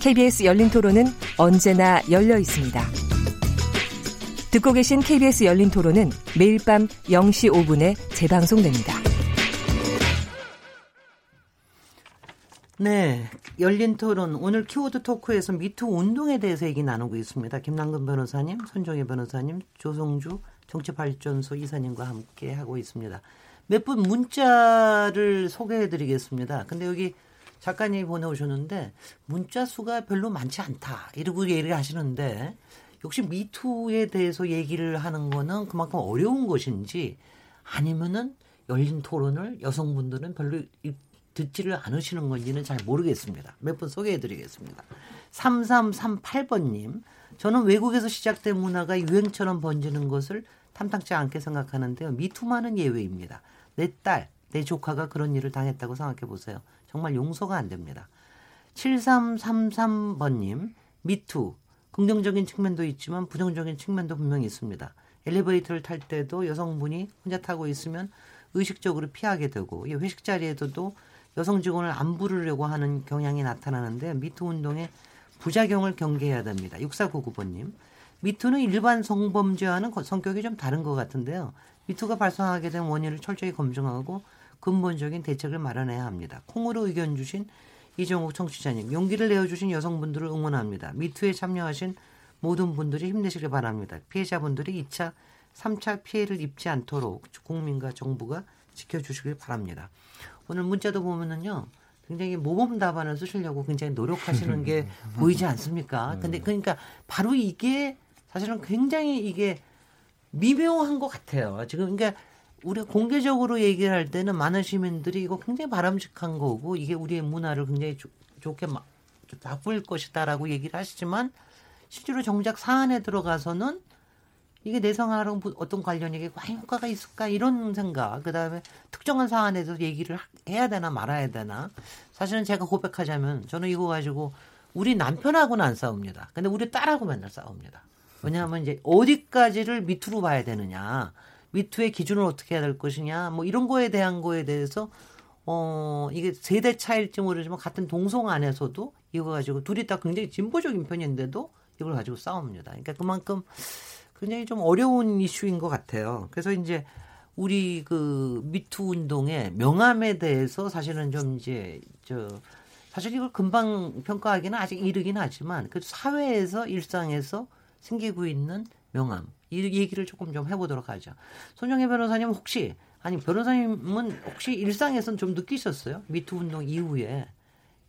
KBS 열린 토론은 언제나 열려 있습니다. 듣고 계신 KBS 열린 토론은 매일 밤 0시 5분에 재방송됩니다. 네. 열린 토론. 오늘 키워드 토크에서 미투 운동에 대해서 얘기 나누고 있습니다. 김남근 변호사님, 손종혜 변호사님, 조성주 정치발전소 이사님과 함께 하고 있습니다. 몇 분 문자를 소개해 드리겠습니다. 근데 여기 작가님이 보내오셨는데 문자 수가 별로 많지 않다. 이러고 얘기를 하시는데 역시 미투에 대해서 얘기를 하는 거는 그만큼 어려운 것인지 아니면은 열린 토론을 여성분들은 별로 듣지를 않으시는 건지는 잘 모르겠습니다. 몇 분 소개해 드리겠습니다. 3338번님. 저는 외국에서 시작된 문화가 유행처럼 번지는 것을 탐탁지 않게 생각하는데요. 미투만은 예외입니다. 내 딸, 내 조카가 그런 일을 당했다고 생각해 보세요. 정말 용서가 안 됩니다. 7333번님. 미투. 긍정적인 측면도 있지만 부정적인 측면도 분명히 있습니다. 엘리베이터를 탈 때도 여성분이 혼자 타고 있으면 의식적으로 피하게 되고 회식 자리에서도 여성 직원을 안 부르려고 하는 경향이 나타나는데 미투 운동의 부작용을 경계해야 됩니다. 6499번님. 미투는 일반 성범죄와는 성격이 좀 다른 것 같은데요. 미투가 발생하게 된 원인을 철저히 검증하고 근본적인 대책을 마련해야 합니다. 콩으로 의견 주신 이정욱 청취자님, 용기를 내어주신 여성분들을 응원합니다. 미투에 참여하신 모든 분들이 힘내시길 바랍니다. 피해자분들이 2차, 3차 피해를 입지 않도록 국민과 정부가 지켜주시길 바랍니다. 오늘 문자도 보면은요. 굉장히 모범 답안을 쓰시려고 굉장히 노력하시는 게 보이지 않습니까? 네. 근데 그러니까 바로 이게 사실은 굉장히 이게 미묘한 것 같아요. 지금 그러니까 우리가 공개적으로 얘기를 할 때는 많은 시민들이 이거 굉장히 바람직한 거고 이게 우리의 문화를 굉장히 조, 좋게 막 바꿀 것이다라고 얘기를 하시지만 실제로 정작 사안에 들어가서는 이게 내성하랑 어떤 관련이 게 과연 효과가 있을까? 이런 생각. 그다음에 특정한 사안에서 얘기를 해야 되나 말아야 되나. 사실은 제가 고백하자면 저는 이거 가지고 우리 남편하고는 안 싸웁니다. 근데 우리 딸하고 맨날 싸웁니다. 왜냐하면 이제 어디까지를 밑으로 봐야 되느냐 밑투의 기준을 어떻게 해야 될 것이냐 뭐 이런 거에 대한 거에 대해서 어 이게 세대 차일지 모르지만 같은 동성 안에서도 이거 가지고 둘이 다 굉장히 진보적인 편인데도 이걸 가지고 싸웁니다 그러니까 그만큼 굉장히 좀 어려운 이슈인 것 같아요. 그래서 이제 우리 그 미투 운동의 명암에 대해서 사실은 좀 이제 저 사실 이걸 금방 평가하기는 아직 이르긴 하지만 그 사회에서 일상에서 생기고 있는 명암 이 얘기를 조금 좀 해보도록 하죠. 손정혜 변호사님 혹시 아니 변호사님은 혹시 일상에선 좀 느끼셨어요? 미투 운동 이후에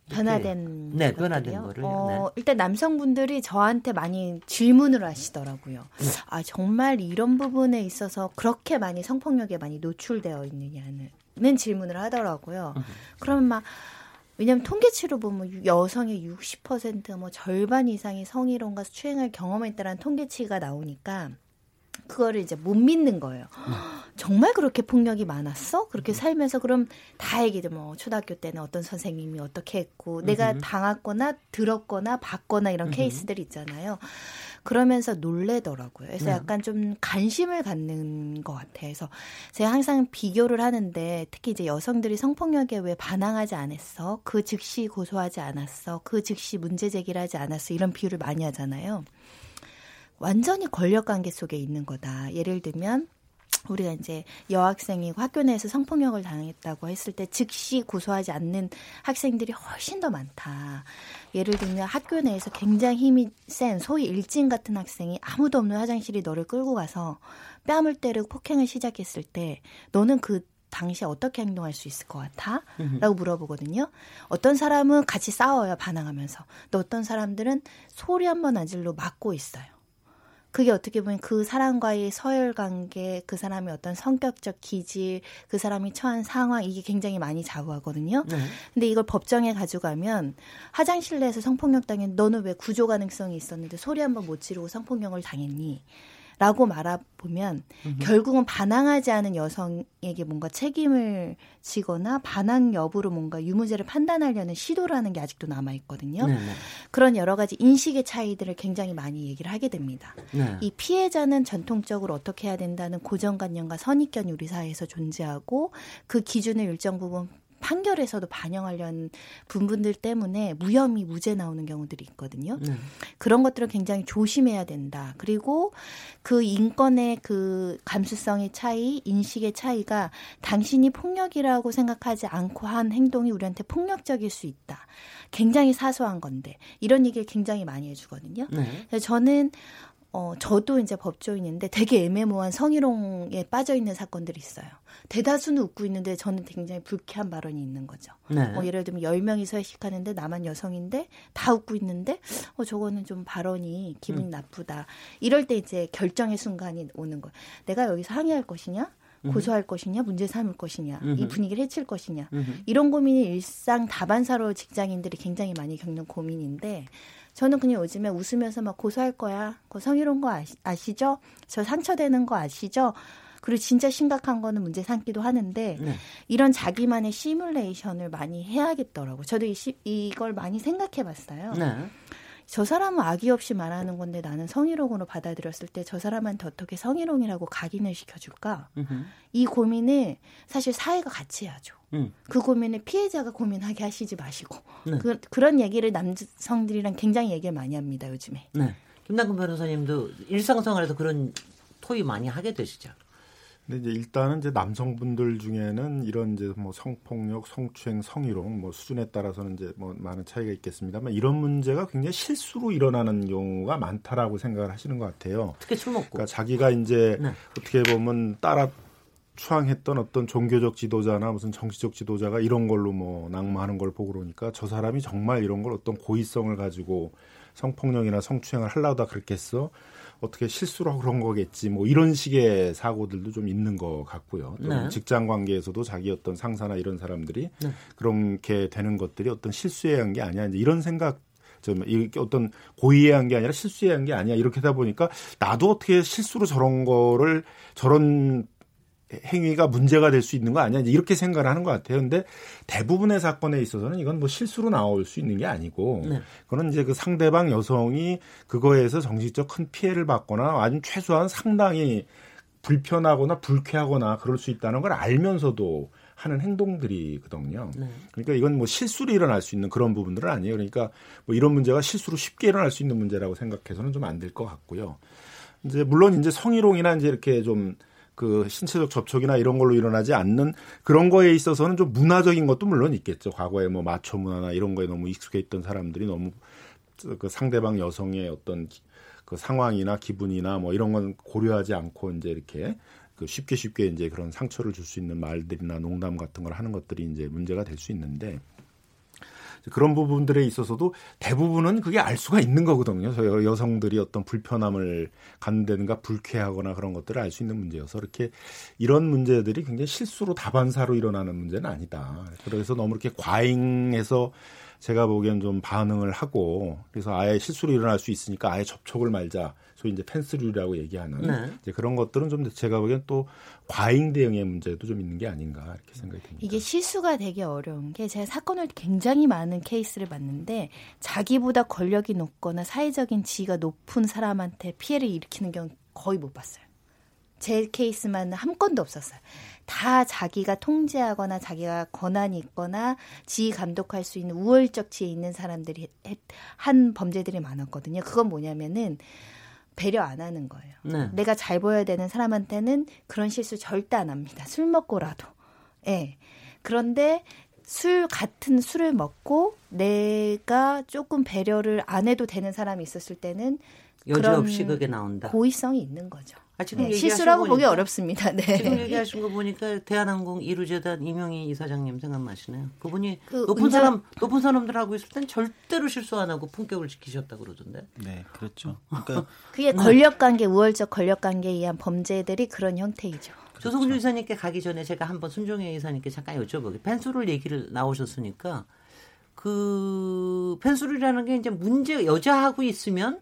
변화된 네, 변화된 거를 어, 네. 일단 남성분들이 저한테 많이 질문을 하시더라고요. 네. 아 정말 이런 부분에 있어서 그렇게 많이 성폭력에 많이 노출되어 있느냐는 질문을 하더라고요. 음. 그러면 막 왜냐하면 통계치로 보면 여성의 60%뭐 절반 이상이 성희롱과 수행을 경험했다라는 통계치가 나오니까 그거를 이제 못 믿는 거예요. 음. 정말 그렇게 폭력이 많았어? 그렇게 음. 살면서 그럼 다 얘기들 뭐 초등학교 때는 어떤 선생님이 어떻게 했고 내가 당했거나 들었거나 봤거나 이런 케이스들 있잖아요. 그러면서 놀래더라고요. 그래서 네. 약간 좀 관심을 갖는 것 같아요. 그래서 제가 항상 비교를 하는데 특히 이제 여성들이 성폭력에 왜 반항하지 않았어? 그 즉시 고소하지 않았어? 그 즉시 문제 제기를 하지 않았어? 이런 비유를 많이 하잖아요. 완전히 권력 관계 속에 있는 거다. 예를 들면 우리가 이제 여학생이고 학교 내에서 성폭력을 당했다고 했을 때 즉시 고소하지 않는 학생들이 훨씬 더 많다. 예를 들면 학교 내에서 굉장히 힘이 센 소위 일진 같은 학생이 아무도 없는 화장실이 너를 끌고 가서 뺨을 때리고 폭행을 시작했을 때 너는 그 당시에 어떻게 행동할 수 있을 것 같아? 라고 물어보거든요. 어떤 사람은 같이 싸워요, 반항하면서. 또 어떤 사람들은 소리 한 번 안 질러 맞고 있어요. 그게 어떻게 보면 그 사람과의 서열 관계, 그 사람의 어떤 성격적 기질, 그 사람이 처한 상황 이게 굉장히 많이 좌우하거든요. 네. 근데 이걸 법정에 가져가면 화장실 내에서 성폭력 당했 너는 왜 구조 가능성이 있었는데 소리 한번 못 지르고 성폭력을 당했니? 라고 말아보면 음흠. 결국은 반항하지 않은 여성에게 뭔가 책임을 지거나 반항 여부로 뭔가 유무죄를 판단하려는 시도라는 게 아직도 남아 있거든요. 네네. 그런 여러 가지 인식의 차이들을 굉장히 많이 얘기를 하게 됩니다. 네. 이 피해자는 전통적으로 어떻게 해야 된다는 고정관념과 선입견이 우리 사회에서 존재하고 그 기준을 일정 부분 판결에서도 반영하려는 부분들 때문에 무혐의 무죄 나오는 경우들이 있거든요. 네. 그런 것들을 굉장히 조심해야 된다. 그리고 그 인권의 그 감수성의 차이, 인식의 차이가 당신이 폭력이라고 생각하지 않고 한 행동이 우리한테 폭력적일 수 있다. 굉장히 사소한 건데 이런 얘기를 굉장히 많이 해주거든요. 네. 그래서 저는 어, 저도 이제 법조인인데 되게 애매모호한 성희롱에 빠져 있는 사건들이 있어요. 대다수는 웃고 있는데 저는 굉장히 불쾌한 발언이 있는 거죠. 네. 뭐 예를 들면 10명이서 회식하는데 나만 여성인데 다 웃고 있는데 어, 저거는 좀 발언이 기분이 음. 나쁘다. 이럴 때 이제 결정의 순간이 오는 거예요. 내가 여기서 항의할 것이냐? 고소할 것이냐, 문제 삼을 것이냐, 음흠. 이 분위기를 해칠 것이냐, 음흠. 이런 고민이 일상 다반사로 직장인들이 굉장히 많이 겪는 고민인데 저는 그냥 요즘에 웃으면서 막 고소할 거야. 그 성희롱 거 아시, 아시죠? 저 상처되는 거 아시죠? 그리고 진짜 심각한 거는 문제 삼기도 하는데 네. 이런 자기만의 시뮬레이션을 많이 해야겠더라고. 저도 이 시, 이걸 많이 생각해 봤어요. 네. 저 사람은 악의 없이 말하는 건데 나는 성희롱으로 받아들였을 때 저 사람한테 어떻게 성희롱이라고 각인을 시켜줄까? 으흠. 이 고민을 사실 사회가 같이 해야죠. 음. 그 고민을 피해자가 고민하게 하시지 마시고 네. 그, 그런 얘기를 남성들이랑 굉장히 얘기를 많이 합니다 요즘에. 네. 김남근 변호사님도 일상생활에서 그런 토의 많이 하게 되시죠? 근데 이제 일단은 이제 남성분들 중에는 이런 이제 뭐 성폭력, 성추행, 성희롱 뭐 수준에 따라서는 이제 뭐 많은 차이가 있겠습니다만 이런 문제가 굉장히 실수로 일어나는 경우가 많다라고 생각을 하시는 것 같아요. 특히 술 먹고. 그러니까 자기가 이제 네. 어떻게 보면 따라 추앙했던 어떤 종교적 지도자나 무슨 정치적 지도자가 이런 걸로 뭐 낙마하는 걸 보고 그러니까 저 사람이 정말 이런 걸 어떤 고의성을 가지고 성폭력이나 성추행을 하려다 그랬겠어. 어떻게 실수로 그런 거겠지 뭐 이런 식의 사고들도 좀 있는 것 같고요. 또 네. 직장 관계에서도 자기 어떤 상사나 이런 사람들이 네. 그렇게 되는 것들이 어떤 실수에 한 게 아니야 이런 생각 좀 이게 어떤 고의에 한 게 아니라 실수에 한 게 아니야 이렇게 하다 보니까 나도 어떻게 실수로 저런 거를 저런 행위가 문제가 될 수 있는 거 아니야 이렇게 생각을 하는 것 같아요. 근데 대부분의 사건에 있어서는 이건 뭐 실수로 나올 수 있는 게 아니고 네. 그거는 이제 그 상대방 여성이 그거에서 정신적 큰 피해를 받거나 아주 최소한 상당히 불편하거나 불쾌하거나 그럴 수 있다는 걸 알면서도 하는 행동들이거든요. 네. 그러니까 이건 뭐 실수로 일어날 수 있는 그런 부분들은 아니에요. 그러니까 뭐 이런 문제가 실수로 쉽게 일어날 수 있는 문제라고 생각해서는 좀 안 될 것 같고요. 이제 물론 이제 성희롱이나 이제 이렇게 좀 그 신체적 접촉이나 이런 걸로 일어나지 않는 그런 거에 있어서는 좀 문화적인 것도 물론 있겠죠. 과거에 뭐 마초 문화나 이런 거에 너무 익숙해 있던 사람들이 너무 그 상대방 여성의 어떤 그 상황이나 기분이나 뭐 이런 건 고려하지 않고 이제 이렇게 그 쉽게 쉽게 이제 그런 상처를 줄 수 있는 말들이나 농담 같은 걸 하는 것들이 이제 문제가 될 수 있는데 그런 부분들에 있어서도 대부분은 그게 알 수가 있는 거거든요. 저 여성들이 어떤 불편함을 갖는다든가 불쾌하거나 그런 것들을 알 수 있는 문제여서 이렇게 이런 문제들이 굉장히 실수로 다반사로 일어나는 문제는 아니다. 그래서 너무 이렇게 과잉해서 제가 보기엔 좀 반응을 하고 그래서 아예 실수로 일어날 수 있으니까 아예 접촉을 말자. 소위 이제 펜스류라고 얘기하는 네. 이제 그런 것들은 좀 제가 보기엔 또 과잉 대응의 문제도 좀 있는 게 아닌가 이렇게 생각이 듭니다. 이게 실수가 되게 어려운 게 제가 사건을 굉장히 많은 케이스를 봤는데 자기보다 권력이 높거나 사회적인 지위가 높은 사람한테 피해를 일으키는 경우 거의 못 봤어요. 제 케이스만 한 건도 없었어요. 다 자기가 통제하거나 자기가 권한이 있거나 지휘 감독할 수 있는 우월적 지에 있는 사람들이 한 범죄들이 많았거든요. 그건 뭐냐면은 배려 안 하는 거예요. 네. 내가 잘 보여야 되는 사람한테는 그런 실수 절대 안 합니다. 술 먹고라도. 예. 네. 그런데 술 같은 술을 먹고 내가 조금 배려를 안 해도 되는 사람이 있었을 때는 여지없이 그게 나온다. 고의성이 있는 거죠. 아, 지금 네, 실수라고 거 보기 어렵습니다. 네. 지금 얘기하신 거 보니까 대한항공 이루재단 이명희 이사장님 생각나시네요. 그분이 그 높은 운전- 사람 높은 사람들 하고 있을 땐 절대로 실수 안 하고 품격을 지키셨다 그러던데. 네, 그렇죠. 그러니까 그게 권력 관계, 우월적 권력 관계에 의한 범죄들이 그런 형태이죠. 조성준 이사님께 가기 전에 제가 한번 순종혜 이사님께 잠깐 여쭤보게 펜수를 얘기를 나오셨으니까 그 펜수이라는 게 이제 문제 여자하고 있으면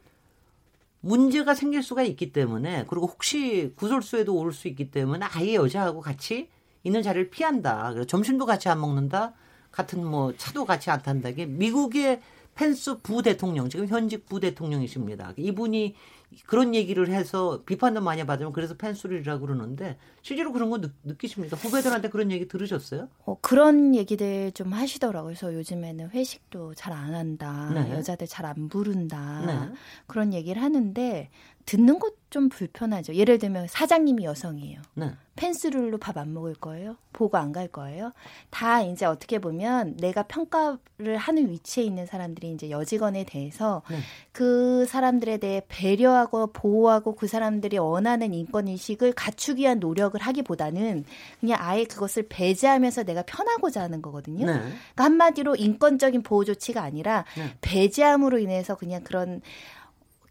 문제가 생길 수가 있기 때문에 그리고 혹시 구설수에도 올수 있기 때문에 아예 여자하고 같이 있는 자리를 피한다. 그래서 점심도 같이 안 먹는다. 같은 뭐 차도 같이 안 탄다. 이게 미국의 펜스 부 대통령 지금 현직 부 대통령이십니다. 이분이 그런 얘기를 해서 비판도 많이 받으면 그래서 펜스리라고 그러는데 실제로 그런 거 느, 느끼십니까? 후배들한테 그런 얘기 들으셨어요? 어, 그런 얘기들 좀 하시더라고요. 그래서 요즘에는 회식도 잘 안 한다. 네. 여자들 잘 안 부른다. 네. 그런 얘기를 하는데 듣는 것 좀 불편하죠. 예를 들면 사장님이 여성이에요. 네. 펜스룰로 밥 안 먹을 거예요? 보고 안 갈 거예요? 다 이제 어떻게 보면 내가 평가를 하는 위치에 있는 사람들이 이제 여직원에 대해서 네. 그 사람들에 대해 배려하고 보호하고 그 사람들이 원하는 인권 인식을 갖추기 위한 노력을 하기보다는 그냥 아예 그것을 배제하면서 내가 편하고자 하는 거거든요. 네. 그러니까 한마디로 인권적인 보호 조치가 아니라 네. 배제함으로 인해서 그냥 그런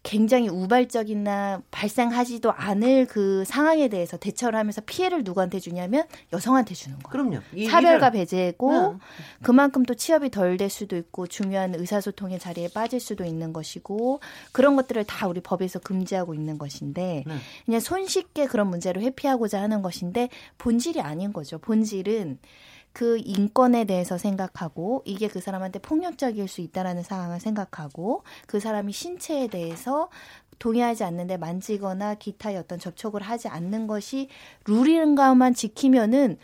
굉장히 우발적이나 발생하지도 않을 그 상황에 대해서 대처를 하면서 피해를 누구한테 주냐면 여성한테 주는 거예요. 그럼요. 이 차별과 배제고 네. 그만큼 또 취업이 덜 될 수도 있고 중요한 의사소통의 자리에 빠질 수도 있는 것이고 그런 것들을 다 우리 법에서 금지하고 있는 것인데 네. 그냥 손쉽게 그런 문제를 회피하고자 하는 것인데 본질이 아닌 거죠. 본질은 그 인권에 대해서 생각하고 이게 그 사람한테 폭력적일 수 있다라는 상황을 생각하고 그 사람이 신체에 대해서 동의하지 않는데 만지거나 기타의 어떤 접촉을 하지 않는 것이 룰인가만 지키면은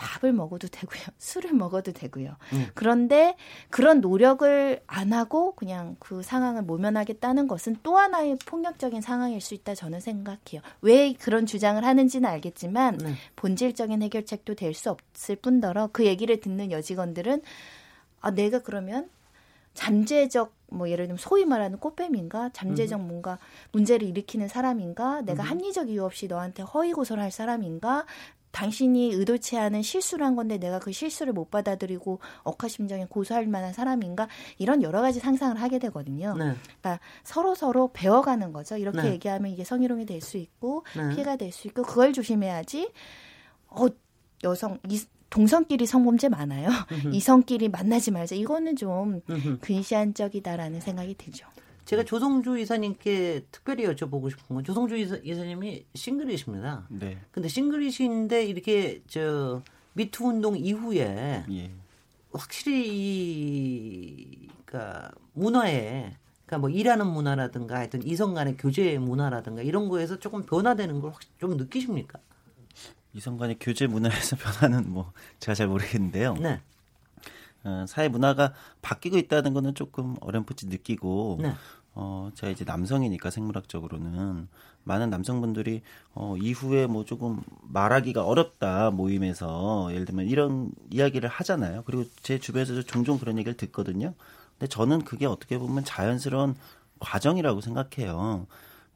밥을 먹어도 되고요. 술을 먹어도 되고요. 음. 그런데 그런 노력을 안 하고 그냥 그 상황을 모면하겠다는 것은 또 하나의 폭력적인 상황일 수 있다 저는 생각해요. 왜 그런 주장을 하는지는 알겠지만 네. 본질적인 해결책도 될 수 없을 뿐더러 그 얘기를 듣는 여직원들은 아 내가 그러면 잠재적 뭐 예를 들면 소위 말하는 꽃뱀인가 잠재적 뭔가 문제를 일으키는 사람인가 내가 합리적 이유 없이 너한테 허위 고소를 할 사람인가 당신이 의도치 않은 실수를 한 건데 내가 그 실수를 못 받아들이고 억하심정에 고소할 만한 사람인가 이런 여러 가지 상상을 하게 되거든요. 네. 그러니까 서로 서로 배워가는 거죠. 이렇게 네. 얘기하면 이게 성희롱이 될 수 있고 네. 피해가 될 수 있고 그걸 조심해야지. 어 여성 이 동성끼리 성범죄 많아요. 이성끼리 만나지 말자. 이거는 좀. 근시안적이다라는 생각이 들죠. 제가 조성주 이사님께 특별히 여쭤보고 싶은 건 조성주 이사, 이사님이 싱글이십니다. 네. 근데 싱글이신데 이렇게 저 미투 운동 이후에 예. 확실히 이 그러니까 문화에 그러니까 뭐 일하는 문화라든가 하여튼 이성 간의 교제 문화라든가 이런 거에서 조금 변화되는 걸 확실히 좀 느끼십니까? 이성 간의 교제 문화에서 변화는 뭐 제가 잘 모르겠는데요. 네. 어, 사회 문화가 바뀌고 있다는 거는 조금 어렴풋이 느끼고 네. 어, 제가 이제 남성이니까 생물학적으로는 많은 남성분들이 어, 이후에 뭐 조금 말하기가 어렵다 모임에서 예를 들면 이런 이야기를 하잖아요. 그리고 제 주변에서 종종 그런 얘기를 듣거든요. 근데 저는 그게 어떻게 보면 자연스러운 과정이라고 생각해요.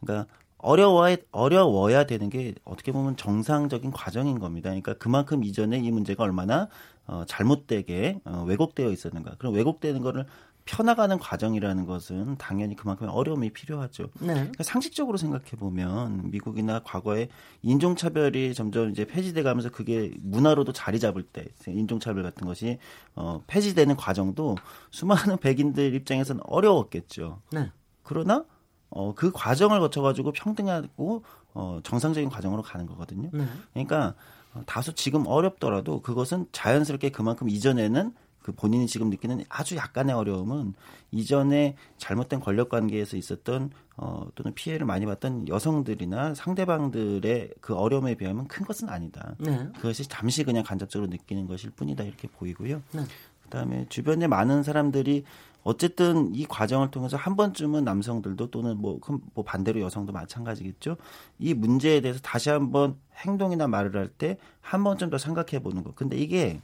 그러니까 어려워야, 어려워야 되는 게 어떻게 보면 정상적인 과정인 겁니다. 그러니까 그만큼 이전에 이 문제가 얼마나 어, 잘못되게 어, 왜곡되어 있었는가. 그럼 왜곡되는 거를 펴나가는 과정이라는 것은 당연히 그만큼 어려움이 필요하죠. 네. 그러니까 상식적으로 생각해 보면 미국이나 과거에 인종차별이 점점 이제 폐지돼 가면서 그게 문화로도 자리 잡을 때 인종차별 같은 것이 어, 폐지되는 과정도 수많은 백인들 입장에서는 어려웠겠죠. 네. 그러나 어, 그 과정을 거쳐가지고 평등하고 어, 정상적인 과정으로 가는 거거든요. 네. 그러니까 어, 다소 지금 어렵더라도 그것은 자연스럽게 그만큼 이전에는 그 본인이 지금 느끼는 아주 약간의 어려움은 이전에 잘못된 권력 관계에서 있었던 어, 또는 피해를 많이 봤던 여성들이나 상대방들의 그 어려움에 비하면 큰 것은 아니다. 네. 그것이 잠시 그냥 간접적으로 느끼는 것일 뿐이다 이렇게 보이고요. 네. 그다음에 주변에 많은 사람들이 어쨌든 이 과정을 통해서 한 번쯤은 남성들도 또는 뭐, 뭐 반대로 여성도 마찬가지겠죠. 이 문제에 대해서 다시 한번 행동이나 말을 할 때 한 번쯤 더 생각해 보는 거. 근데 이게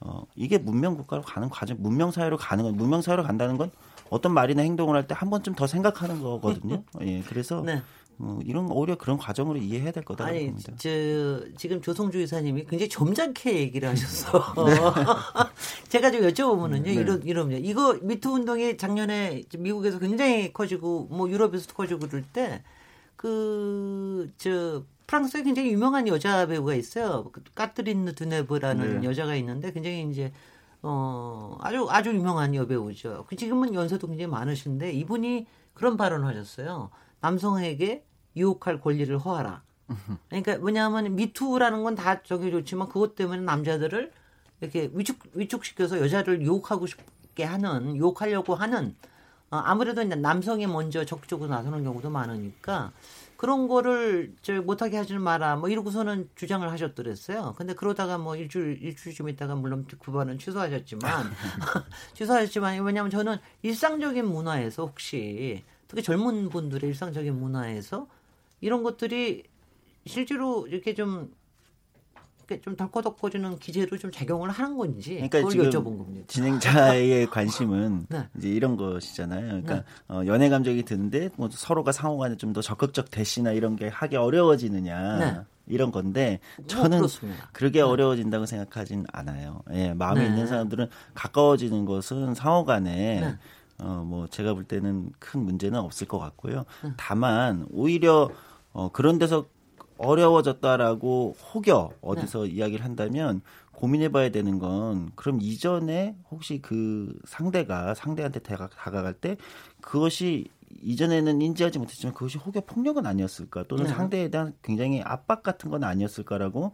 어, 이게 문명 국가로 가는 과정, 문명 사회로 가는 건 문명 사회로 간다는 건 어떤 말이나 행동을 할 때 한 번쯤 더 생각하는 거거든요. 예, 그래서 네. 뭐 이런 오히려 그런 과정으로 이해해야 될 거다라고 아니, 봅니다. 저 지금 조성주 이사님이 굉장히 점잖게 얘기를 하셨어. 제가 좀 여쭤보면은요, 네. 이런 이런 이거 미투 운동이 작년에 미국에서 굉장히 커지고 뭐 유럽에서도 커지고 그럴 때 그 저 프랑스에 굉장히 유명한 여자 배우가 있어요. 그 까트린 드네브라는 네. 여자가 있는데 굉장히 이제 어 아주 아주 유명한 여배우죠. 그 지금은 연세도 굉장히 많으신데 이분이 그런 발언을 하셨어요. 남성에게 유혹할 권리를 허하라. 그러니까 뭐냐면 미투라는 건 다 저기 좋지만 그것 때문에 남자들을 이렇게 위축 위축시켜서 여자를 유혹하고 싶게 하는 유혹하려고 하는 어, 아무래도 이제 남성이 먼저 적극적으로 나서는 경우도 많으니까 그런 거를 저 못하게 하지 마라 뭐 이러고서는 주장을 하셨더랬어요. 근데 그러다가 뭐 일주일 일주일 좀 있다가 물론 그 발언 취소하셨지만 취소하셨지만 왜냐하면 저는 일상적인 문화에서 혹시 특히 젊은 분들의 일상적인 문화에서 이런 것들이 실제로 이렇게 좀 좀 덜커덕거리는 기제로 좀 작용을 하는 건지 그러니까 지금 여쭤본 겁니다. 진행자의 관심은 네. 이제 이런 것이잖아요. 그러니까 어, 연애 감정이 드는데 뭐 서로가 상호간에 좀 더 적극적 대시나 이런 게 하기 어려워지느냐 네. 이런 건데 뭐 저는 그렇습니다. 그렇게 어려워진다고 생각하진 않아요. 예, 마음에 네. 있는 사람들은 가까워지는 것은 상호간에 네. 어, 뭐 제가 볼 때는 큰 문제는 없을 것 같고요. 네. 다만 오히려 어, 그런 데서 어려워졌다라고 혹여 어디서 네. 이야기를 한다면 고민해봐야 되는 건 그럼 이전에 혹시 그 상대가 상대한테 다가, 다가갈 때 그것이 이전에는 인지하지 못했지만 그것이 혹여 폭력은 아니었을까 또는 네. 상대에 대한 굉장히 압박 같은 건 아니었을까라고 어,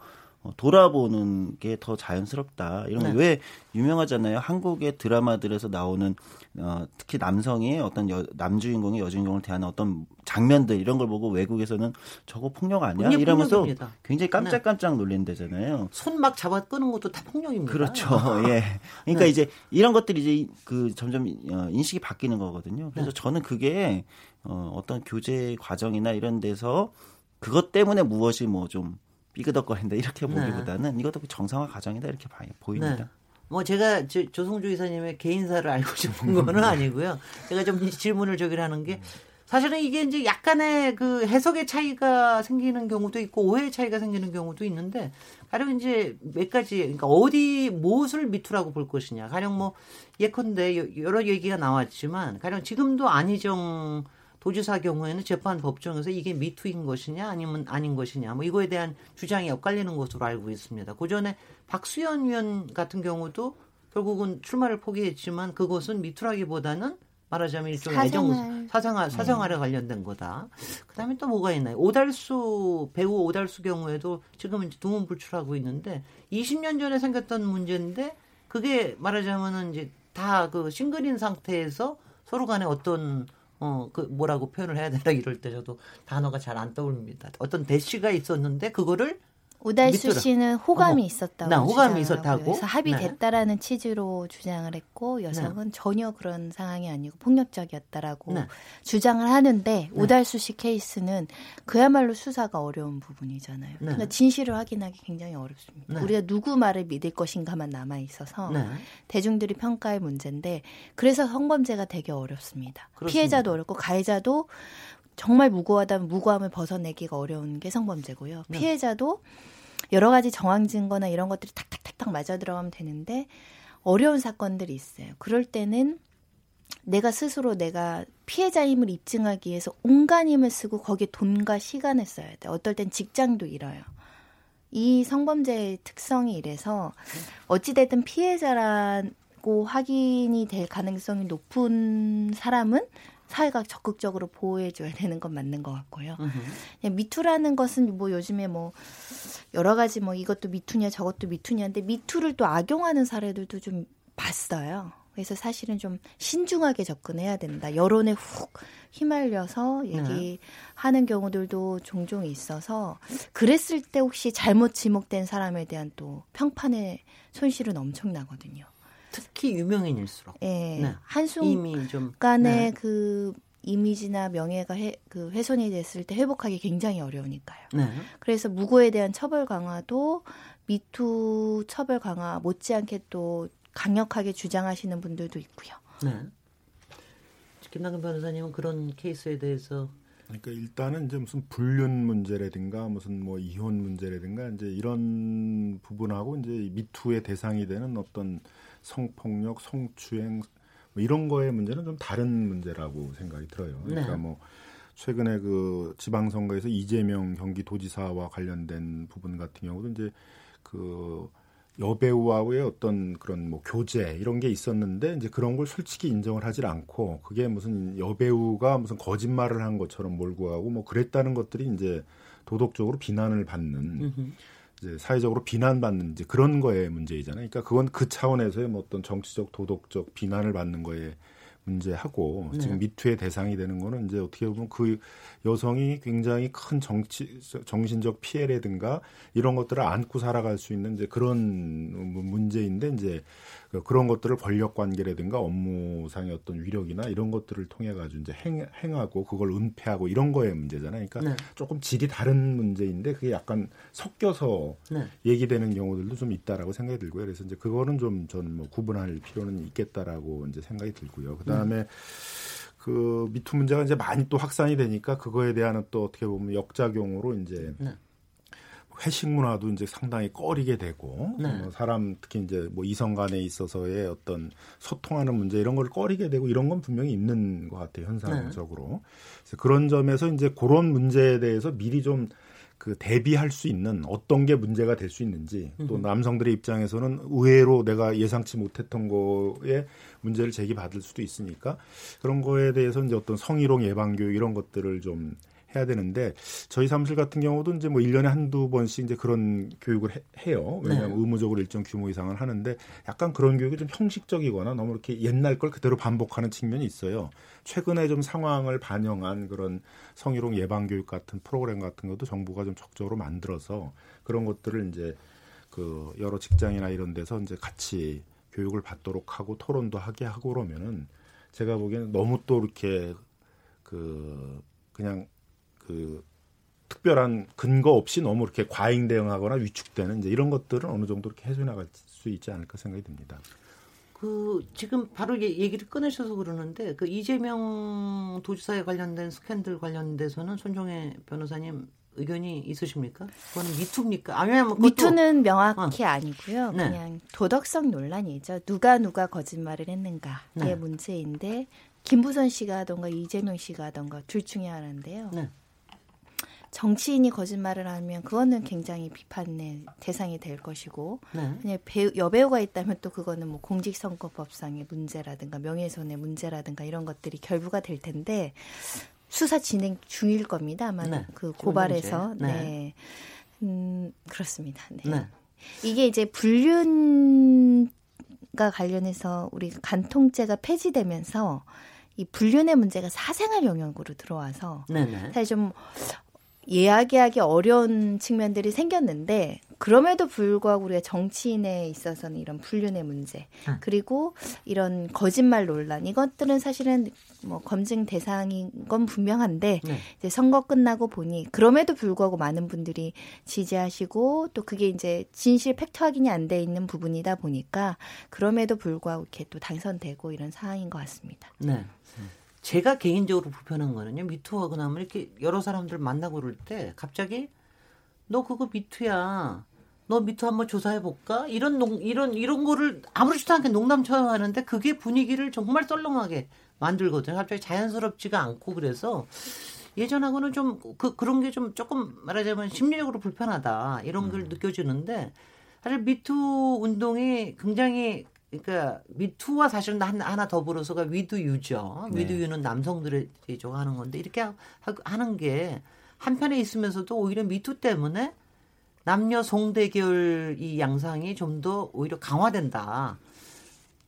돌아보는 게 더 자연스럽다. 이런 네. 거왜 유명하잖아요. 한국의 드라마들에서 나오는 어, 특히 남성이 어떤 여, 남주인공이 여주인공을 대하는 어떤 장면들 이런 걸 보고 외국에서는 저거 폭력 아니야? 이러면서 폭력입니다. 네. 굉장히 깜짝깜짝 놀란다잖아요. 손 막 잡아 끄는 것도 다 폭력입니다. 그렇죠. 예. 그러니까 네. 이제 이런 것들이 이제 그 점점 어, 인식이 바뀌는 거거든요. 그래서 네. 저는 그게 어, 어떤 교제 과정이나 이런 데서 그것 때문에 무엇이 뭐 좀 삐그덕거린다 이렇게 네. 보기보다는 이것도 정상화 과정이다 이렇게 봐- 보입니다. 네. 뭐 제가 저, 조성주 이사님의 개인사를 알고 싶은 거는 아니고요. 제가 좀 질문을 저기를 하는 게 사실은 이게 이제 약간의 그 해석의 차이가 생기는 경우도 있고 오해의 차이가 생기는 경우도 있는데 가령 이제 몇 가지 그러니까 어디 무엇을 미투라고 볼 것이냐 가령 뭐 예컨대 여- 여러 얘기가 나왔지만 가령 지금도 안희정 도지사 경우에는 재판 법정에서 이게 미투인 것이냐 아니면 아닌 것이냐 뭐 이거에 대한 주장이 엇갈리는 것으로 알고 있습니다. 그 전에 박수현 의원 같은 경우도 결국은 출마를 포기했지만 그것은 미투라기보다는 말하자면 일종의 사생활. 애정 사생활 사생활에 관련된 거다. 그다음에 또 뭐가 있나요? 오달수 배우 오달수 경우에도 지금 이제 두문불출하고 있는데 20년 전에 생겼던 문제인데 그게 말하자면은 이제 다 그 싱글인 상태에서 서로 간에 어떤 어 그 뭐라고 표현을 해야 되나 이럴 때 저도 단어가 잘 안 떠오릅니다. 어떤 대시가 있었는데 그거를 오달수 밑으로. 씨는 호감이 어머. 있었다고 나 호감이. 있었다고? 그래서 합의됐다라는 네. 취지로 주장을 했고 여성은 전혀 그런 상황이 아니고 폭력적이었다라고 네. 주장을 하는데 오달수 씨 케이스는 그야말로 수사가 어려운 부분이잖아요. 그러니까 진실을 확인하기 굉장히 어렵습니다. 네. 우리가 누구 말을 믿을 것인가만 남아 있어서 네. 대중들이 평가의 문제인데 그래서 성범죄가 되게 어렵습니다. 그렇습니다. 피해자도 어렵고 가해자도 정말 무고하다면 무고함을 벗어내기가 어려운 게 성범죄고요. 네. 피해자도 여러 가지 정황 증거나 이런 것들이 탁탁탁탁 맞아 들어가면 되는데 어려운 사건들이 있어요. 그럴 때는 내가 스스로 내가 피해자임을 입증하기 위해서 온갖 힘을 쓰고 거기에 돈과 시간을 써야 돼. 어떨 땐 직장도 잃어요. 이 성범죄의 특성이 이래서 어찌됐든 피해자라고 확인이 될 가능성이 높은 사람은 사회가 적극적으로 보호해줘야 되는 건 맞는 것 같고요. 그냥 미투라는 것은 뭐 요즘에 뭐 여러 가지 뭐 이것도 미투냐 저것도 미투냐인데 미투를 또 악용하는 사례들도 좀 봤어요. 그래서 사실은 좀 신중하게 접근해야 된다. 여론에 훅 휘말려서 얘기하는 경우들도 종종 있어서 그랬을 때 혹시 잘못 지목된 사람에 대한 또 평판의 손실은 엄청나거든요. 특히 유명인일수록 예. 네. 한순 이미 좀 간의 네. 그 이미지나 명예가 해, 그 훼손이 됐을 때 회복하기 굉장히 어려우니까요. 네. 그래서 무고에 대한 처벌 강화도 미투 처벌 강화 못지않게 또 강력하게 주장하시는 분들도 있고요. 네. 김남근 변호사님은 그런 케이스에 대해서 그러니까 일단은 이제 무슨 불륜 문제라든가 무슨 뭐 이혼 문제라든가 이제 이런 부분하고 이제 미투의 대상이 되는 어떤 성폭력, 성추행 뭐 이런 거의 문제는 좀 다른 문제라고 생각이 들어요. 그러니까 네. 뭐 최근에 그 지방선거에서 이재명 경기도지사와 관련된 부분 같은 경우도 이제 그 여배우와의 어떤 그런 뭐 교제 이런 게 있었는데 이제 그런 걸 솔직히 인정을 하질 않고 그게 무슨 여배우가 무슨 거짓말을 한 것처럼 몰고 가고 뭐 그랬다는 것들이 이제 도덕적으로 비난을 받는 이제 사회적으로 비난받는 이제 그런 거에 문제이잖아요. 그러니까 그건 그 차원에서의 뭐 어떤 정치적 도덕적 비난을 받는 거에 문제하고 네. 지금 미투의 대상이 되는 거는 이제 어떻게 보면 그 여성이 굉장히 큰 정치 정신적 피해라든가 이런 것들을 안고 살아갈 수 있는 이제 그런 문제인데 이제 그 그런 것들을 권력 관계라든가 업무상의 어떤 위력이나 이런 것들을 통해 가지고 이제 행, 행하고 그걸 은폐하고 이런 거에 문제잖아요. 그러니까 네. 조금 질이 다른 문제인데 그게 약간 섞여서 네. 얘기되는 경우들도 좀 있다라고 생각이 들고요. 그래서 이제 그거는 좀 저는 뭐 구분할 필요는 있겠다라고 이제 생각이 들고요. 그다음에 네. 그 미투 문제가 이제 많이 또 확산이 되니까 그거에 대한 또 어떻게 보면 역작용으로 이제 네. 회식 문화도 이제 상당히 꺼리게 되고 네. 뭐 사람 특히 이제 뭐 이성 간에 있어서의 어떤 소통하는 문제 이런 걸 꺼리게 되고 이런 건 분명히 있는 것 같아요 현상적으로 네. 그래서 그런 점에서 이제 그런 문제에 대해서 미리 좀 그 대비할 수 있는 어떤 게 문제가 될 수 있는지 또 남성들의 입장에서는 의외로 내가 예상치 못했던 거에 문제를 제기받을 수도 있으니까 그런 거에 대해서 이제 어떤 성희롱 예방 교육 이런 것들을 좀 해야 되는데 저희 사무실 같은 경우도 이제 뭐 1년에 한두 번씩 이제 그런 교육을 해, 요 왜냐하면 네. 의무적으로 일정 규모 이상을 하는데 약간 그런 교육이 좀 형식적이거나 너무 이렇게 옛날 걸 그대로 반복하는 측면이 있어요. 최근에 좀 상황을 반영한 그런 성희롱 예방 교육 같은 프로그램 같은 것도 정부가 좀 적극적으로 만들어서 그런 것들을 이제 그 여러 직장이나 이런 데서 이제 같이 교육을 받도록 하고 토론도 하게 하고 그러면은 제가 보기에는 너무 또 이렇게 그 그냥 그 특별한 근거 없이 너무 이렇게 과잉 대응하거나 위축되는 이제 이런 것들은 어느 정도 이렇게 해소해 나갈 수 있지 않을까 생각이 듭니다. 그 지금 바로 얘기를 꺼내셔서 그러는데 그 이재명 도지사에 관련된 스캔들 관련돼서는 손종혜 변호사님 의견이 있으십니까? 그거는 미투입니까? 아니면 미투는 명확히 어. 아니고요. 네. 그냥 도덕성 논란이죠. 누가 누가 거짓말을 했는가의 네. 문제인데 김부선 씨가 하던가 이재명 씨가 하던가 둘 중에 하나인데요. 네. 정치인이 거짓말을 하면 그거는 굉장히 비판의 대상이 될 것이고 네. 그냥 배우, 여배우가 있다면 또 그거는 뭐 공직선거법상의 문제라든가 명예훼손의 문제라든가 이런 것들이 결부가 될 텐데 수사 진행 중일 겁니다. 아마 네. 그 고발에서 네. 네. 음, 그렇습니다. 네. 네. 이게 이제 불륜과 관련해서 우리 간통죄가 폐지되면서 이 불륜의 문제가 사생활 영역으로 들어와서 네네. 사실 좀 이야기하기 어려운 측면들이 생겼는데 그럼에도 불구하고 우리가 정치인에 있어서는 이런 불륜의 문제 아. 그리고 이런 거짓말 논란 이것들은 사실은 뭐 검증 대상인 건 분명한데 네. 이제 선거 끝나고 보니 그럼에도 불구하고 많은 분들이 지지하시고 또 그게 이제 진실 팩트 확인이 안 돼 있는 부분이다 보니까 그럼에도 불구하고 이렇게 또 당선되고 이런 상황인 것 같습니다. 네. 제가 개인적으로 불편한 거는요. 미투하고 나면 이렇게 여러 사람들 만나고 그럴 때 갑자기 너 그거 미투야. 너 미투 한번 조사해 볼까? 이런 농, 이런 이런 거를 아무렇지도 않게 농담처럼 하는데 그게 분위기를 정말 썰렁하게 만들거든요. 갑자기 자연스럽지가 않고 그래서 예전하고는 좀 그 그런 게 좀 조금 말하자면 심리적으로 불편하다 이런 걸 음. 느껴지는데 사실 미투 운동이 굉장히 그러니까 미투와 사실은 하나, 더불어서가 위드유죠. 네. 위드유는 남성들이 좀 하는 건데 이렇게 하는 게 한편에 있으면서도 오히려 미투 때문에 남녀 송대결 이 양상이 좀 더 오히려 강화된다.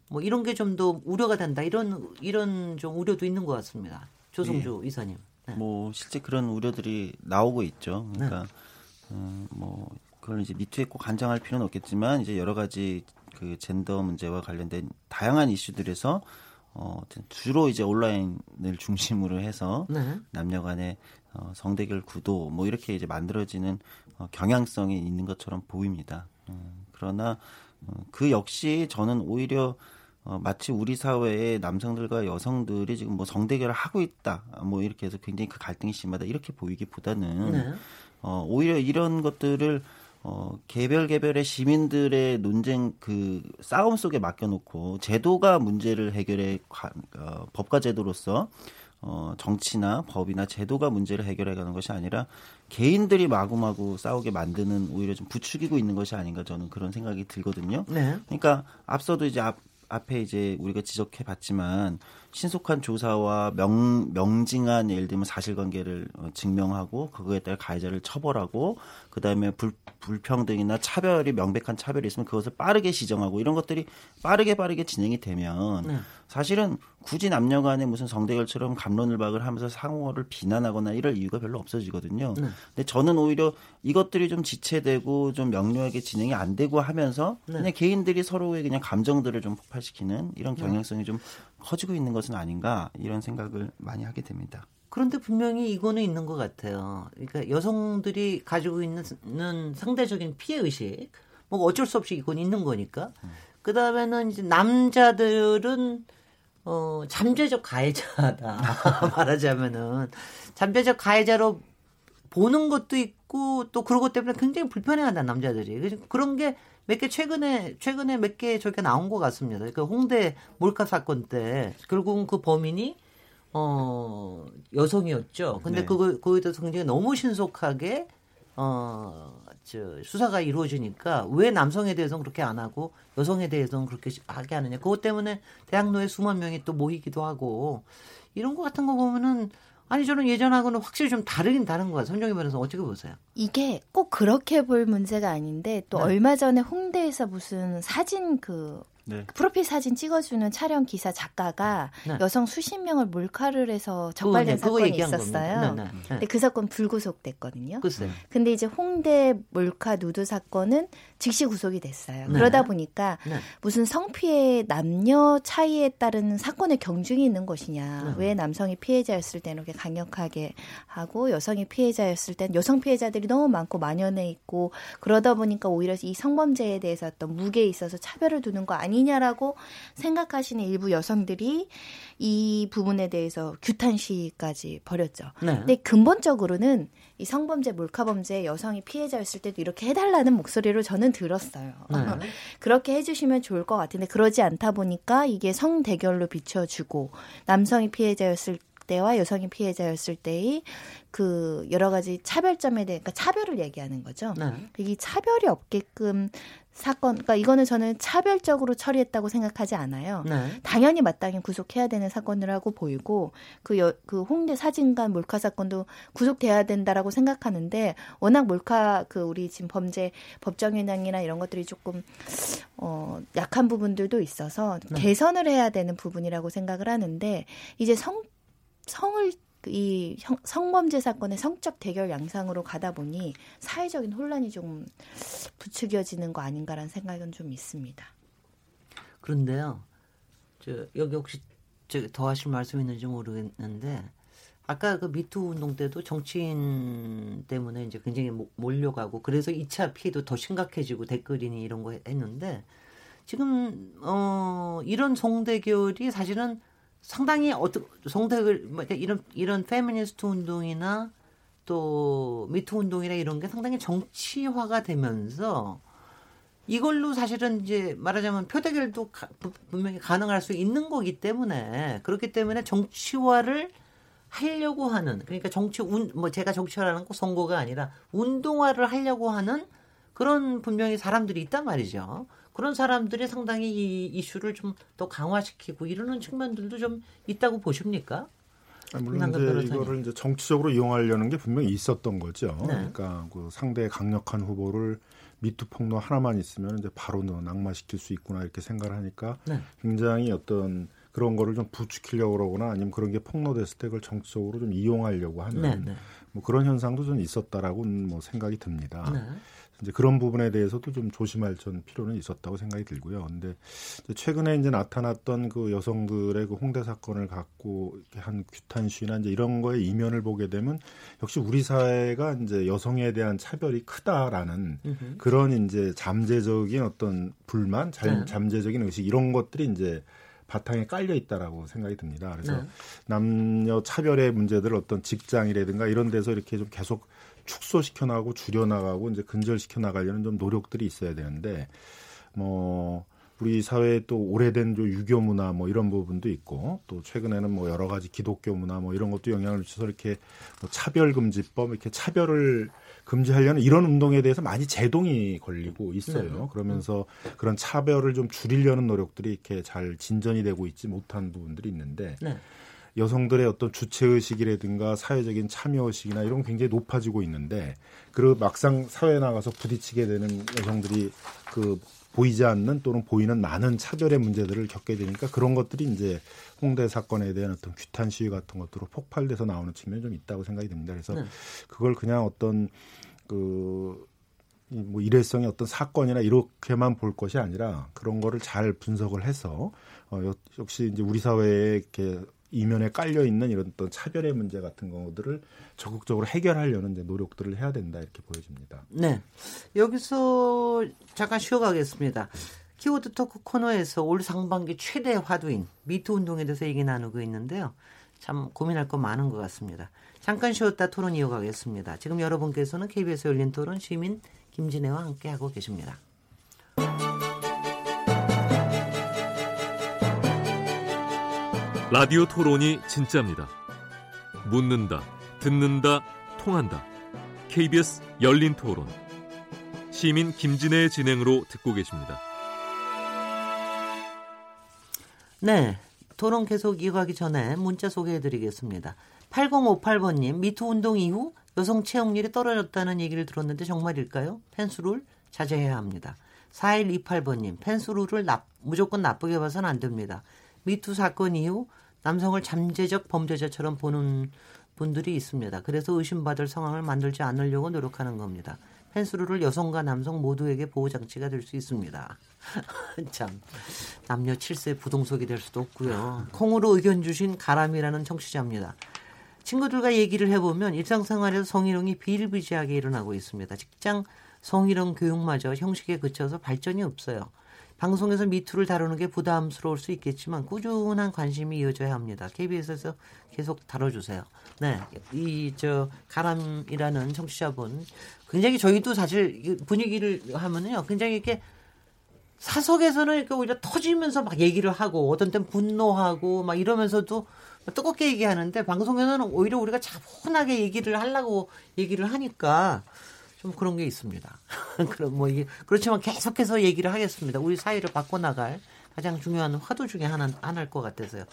뭐 이런 게 좀 더 우려가 된다. 이런 이런 좀 우려도 있는 것 같습니다. 조성주 네. 이사님. 네. 뭐 실제 그런 우려들이 나오고 있죠. 그러니까 네. 음, 뭐 그걸 이제 미투에 꼭 간장할 필요는 없겠지만 이제 여러 가지 그 젠더 문제와 관련된 다양한 이슈들에서 어, 주로 이제 온라인을 중심으로 해서 네. 남녀 간의 어, 성대결 구도 뭐 이렇게 이제 만들어지는 어, 경향성이 있는 것처럼 보입니다. 음, 그러나 어, 그 역시 저는 오히려 어, 마치 우리 사회의 남성들과 여성들이 지금 뭐 성대결을 하고 있다, 뭐 이렇게 해서 굉장히 그 갈등이 심하다 이렇게 보이기보다는 네. 어, 오히려 이런 것들을 어, 개별 개별의 시민들의 논쟁 그 싸움 속에 맡겨놓고 제도가 문제를 해결해 가, 어, 법과 제도로서 어, 정치나 법이나 제도가 문제를 해결해 가는 것이 아니라 개인들이 마구마구 싸우게 만드는 오히려 좀 부추기고 있는 것이 아닌가 저는 그런 생각이 들거든요. 네. 그러니까 앞서도 이제 앞, 앞에 이제 우리가 지적해 봤지만 신속한 조사와 명, 명징한 예를 들면 사실관계를 어, 증명하고 그거에 따라 가해자를 처벌하고 그다음에 불, 불평등이나 차별이 명백한 차별이 있으면 그것을 빠르게 시정하고 이런 것들이 빠르게 빠르게 진행이 되면 네. 사실은 굳이 남녀 간에 무슨 성대결처럼 감론을박을 하면서 상호를 비난하거나 이럴 이유가 별로 없어지거든요. 네. 근데 저는 오히려 이것들이 좀 지체되고 좀 명료하게 진행이 안 되고 하면서 네. 그냥 개인들이 서로의 그냥 감정들을 좀 폭발시키는 네. 이런 경향성이 좀 커지고 있는 것은 아닌가 이런 생각을 많이 하게 됩니다. 그런데 분명히 이거는 있는 것 같아요. 그러니까 여성들이 가지고 있는 상대적인 피해 의식, 뭐 어쩔 수 없이 이건 있는 거니까. 그 다음에는 이제 남자들은 어 잠재적 가해자다 말하자면은 잠재적 가해자로 보는 것도 있고 또 그런 것 때문에 굉장히 불편해한다 남자들이 그런 게 몇 개 최근에 최근에 몇 개 저희가 나온 것 같습니다. 그 홍대 몰카 사건 때 결국은 그 범인이 어 여성이었죠. 근데 네. 그거 그거에 대해서 굉장히 너무 신속하게 어 저 수사가 이루어지니까 왜 남성에 대해서는 그렇게 안 하고 여성에 대해서는 그렇게 하게 하느냐. 그것 때문에 대학로에 수만 명이 또 모이기도 하고 이런 거 같은 거 보면은 아니 저는 예전하고는 확실히 좀 다르긴 다른 것 같아요. 손정희 변호사 어떻게 보세요? 이게 꼭 그렇게 볼 문제가 아닌데 또 네. 얼마 전에 홍대에서 무슨 사진 그 네. 프로필 사진 찍어주는 촬영 기사 작가가 네. 여성 수십 명을 몰카를 해서 적발된 네, 사건이 얘기한 있었어요. 네, 네, 네. 근데 그 사건 불구속됐거든요. 글쎄. 근데 이제 홍대 몰카 누드 사건은 즉시 구속이 됐어요. 네. 그러다 보니까 네. 무슨 성피해 남녀 차이에 따른 사건의 경중이 있는 것이냐. 네. 왜 남성이 피해자였을 때는 이렇게 강력하게 하고 여성이 피해자였을 땐 여성 피해자들이 너무 많고 만연해 있고 그러다 보니까 오히려 이 성범죄에 대해서 어떤 무게에 있어서 차별을 두는 거 아니 냐라고 생각하시는 일부 여성들이 이 부분에 대해서 규탄 시까지 벌였죠. 네. 근데 근본적으로는 이 성범죄, 몰카범죄 여성이 피해자였을 때도 이렇게 해달라는 목소리를 저는 들었어요. 네. 그렇게 해주시면 좋을 것 같은데 그러지 않다 보니까 이게 성 대결로 비춰주고 남성이 피해자였을 때와 여성이 피해자였을 때의 그 여러 가지 차별점에 대해 그러니까 차별을 얘기하는 거죠. 네. 이 차별이 없게끔 사건, 그러니까 이거는 저는 차별적으로 처리했다고 생각하지 않아요. 네. 당연히 마땅히 구속해야 되는 사건이라고 보이고 그, 여, 그 홍대 사진관 몰카 사건도 구속돼야 된다라고 생각하는데 워낙 몰카 그 우리 지금 범죄 법정현황이나 이런 것들이 조금 어 약한 부분들도 있어서 네. 개선을 해야 되는 부분이라고 생각을 하는데 이제 성 성을 이 형- 성범죄 사건의 성적 대결 양상으로 가다 보니 사회적인 혼란이 좀 부추겨지는 거 아닌가라는 생각은 좀 있습니다. 그런데요. 저 여기 혹시 저더 하실 말씀 있는지 모르겠는데 아까 그 미투 운동 때도 정치인 때문에 이제 굉장히 모- 몰려가고 그래서 2차 피해도 더 심각해지고 댓글이니 이런 거 했는데 지금 어 이런 성대결이 사실은 상당히 어떤 성대결 뭐 이런 이런 페미니스트 운동이나 또 미투 운동이나 이런 게 상당히 정치화가 되면서 이걸로 사실은 이제 말하자면 표대결도 분명히 가능할 수 있는 거기 때문에 그렇기 때문에 정치화를 하려고 하는 그러니까 정치 운 뭐 제가 정치화라는 거 선거가 아니라 운동화를 하려고 하는 그런 분명히 사람들이 있단 말이죠. 그런 사람들이 상당히 이 이슈를 좀 더 강화시키고 이러는 측면들도 좀 있다고 보십니까? 아, 물론 이제 변호사님. 이거를 이제 정치적으로 이용하려는 게 분명히 있었던 거죠. 네. 그러니까 그 상대의 강력한 후보를 미투 폭로 하나만 있으면 이제 바로 너 낙마시킬 수 있구나 이렇게 생각을 하니까 네. 굉장히 어떤 그런 거를 좀 부추기려고 그러거나 아니면 그런 게 폭로됐을 때 그걸 정치적으로 좀 이용하려고 하는 네, 네. 뭐 그런 현상도 좀 있었다라고 뭐 생각이 듭니다. 네. 이제 그런 부분에 대해서도 좀 조심할 전 필요는 있었다고 생각이 들고요. 근데 최근에 이제 나타났던 그 여성들의 그 홍대 사건을 갖고 한 규탄 시위나 이제 이런 거에 이면을 보게 되면 역시 우리 사회가 이제 여성에 대한 차별이 크다라는 으흠. 그런 이제 잠재적인 어떤 불만, 잠, 네. 잠재적인 의식 이런 것들이 이제 바탕에 깔려 있다라고 생각이 듭니다. 그래서 네. 남녀 차별의 문제들 어떤 직장이라든가 이런 데서 이렇게 좀 계속 축소시켜 나가고 줄여 나가고 이제 근절시켜 나가려는 좀 노력들이 있어야 되는데 뭐 우리 사회에 또 오래된 유교 문화 뭐 이런 부분도 있고 또 최근에는 뭐 여러 가지 기독교 문화 뭐 이런 것도 영향을 미쳐서 이렇게 뭐 차별금지법 이렇게 차별을 금지하려는 이런 운동에 대해서 많이 제동이 걸리고 있어요. 네. 그러면서 그런 차별을 좀 줄이려는 노력들이 이렇게 잘 진전이 되고 있지 못한 부분들이 있는데 네. 여성들의 어떤 주체 의식이라든가 사회적인 참여 의식이나 이런 게 굉장히 높아지고 있는데 그리고 막상 사회에 나가서 부딪히게 되는 여성들이 그 보이지 않는 또는 보이는 많은 차별의 문제들을 겪게 되니까 그런 것들이 이제 홍대 사건에 대한 어떤 규탄 시위 같은 것들로 폭발돼서 나오는 측면이 좀 있다고 생각이 듭니다. 그래서 네. 그걸 그냥 어떤 그 뭐 일회성의 어떤 사건이나 이렇게만 볼 것이 아니라 그런 거를 잘 분석을 해서 어 역시 이제 우리 사회에 이렇게 이면에 깔려 있는 이런 어떤 차별의 문제 같은 것들을 적극적으로 해결하려는 노력들을 해야 된다 이렇게 보여집니다. 네. 여기서 잠깐 쉬어가겠습니다. 키워드 토크 코너에서 올 상반기 최대 화두인 미투 운동에 대해서 얘기 나누고 있는데요. 참 고민할 거 많은 것 같습니다. 잠깐 쉬었다 토론 이어가겠습니다. 지금 여러분께서는 KBS 열린 토론 시민 김진애와 함께하고 계십니다. 라디오 토론이 진짜입니다. 묻는다, 듣는다, 통한다. KBS 열린 토론. 시민 김진애의 진행으로 듣고 계십니다. 네. 토론 계속 이어가기 전에 문자 소개해 드리겠습니다. 8058번님, 미투 운동 이후 여성 채용률이 떨어졌다는 얘기를 들었는데 정말일까요? 펜스룰 자제해야 합니다. 4128번님, 펜스룰을 나, 무조건 나쁘게 봐서는 안 됩니다. 미투 사건 이후 남성을 잠재적 범죄자처럼 보는 분들이 있습니다. 그래서 의심받을 상황을 만들지 않으려고 노력하는 겁니다. 펜스루를 여성과 남성 모두에게 보호장치가 될 수 있습니다. 참 남녀 칠세 부동석이 될 수도 없고요. 콩으로 의견 주신 가람이라는 청취자입니다. 친구들과 얘기를 해보면 일상생활에서 성희롱이 비일비재하게 일어나고 있습니다. 직장 성희롱 교육마저 형식에 그쳐서 발전이 없어요. 방송에서 미투를 다루는 게 부담스러울 수 있겠지만 꾸준한 관심이 이어져야 합니다. KBS에서 계속 다뤄주세요. 네, 이 저 가람이라는 청취자분 굉장히 저희도 사실 분위기를 하면은요, 굉장히 이렇게 사석에서는 이렇게 오히려 터지면서 막 얘기를 하고 어떤 때는 분노하고 막 이러면서도 뜨겁게 얘기하는데 방송에서는 오히려 우리가 차분하게 얘기를 하려고 얘기를 하니까 좀 그런 게 있습니다. 그럼 뭐 이게 그렇지만 계속해서 얘기를 하겠습니다. 우리 사회를 바꿔나갈 가장 중요한 화두 중에 하나 하나일 것 같아서요.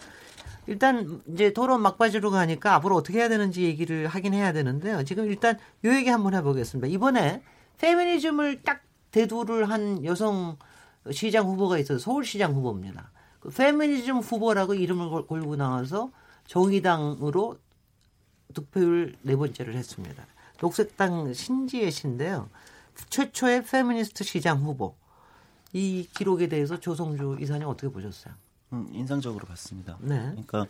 일단 이제 토론 막바지로 가니까 앞으로 어떻게 해야 되는지 얘기를 하긴 해야 되는데요. 지금 일단 요 얘기 한번 해보겠습니다. 이번에 페미니즘을 딱 대두를 한 여성 시장 후보가 있어서 서울시장 후보입니다. 그 페미니즘 후보라고 이름을 걸고 나와서 정의당으로 득표율 네 번째를 했습니다. 녹색당 신지혜 씨인데요. 최초의 페미니스트 시장 후보. 이 기록에 대해서 조성주 이사님 어떻게 보셨어요? 음, 인상적으로 봤습니다. 네. 그러니까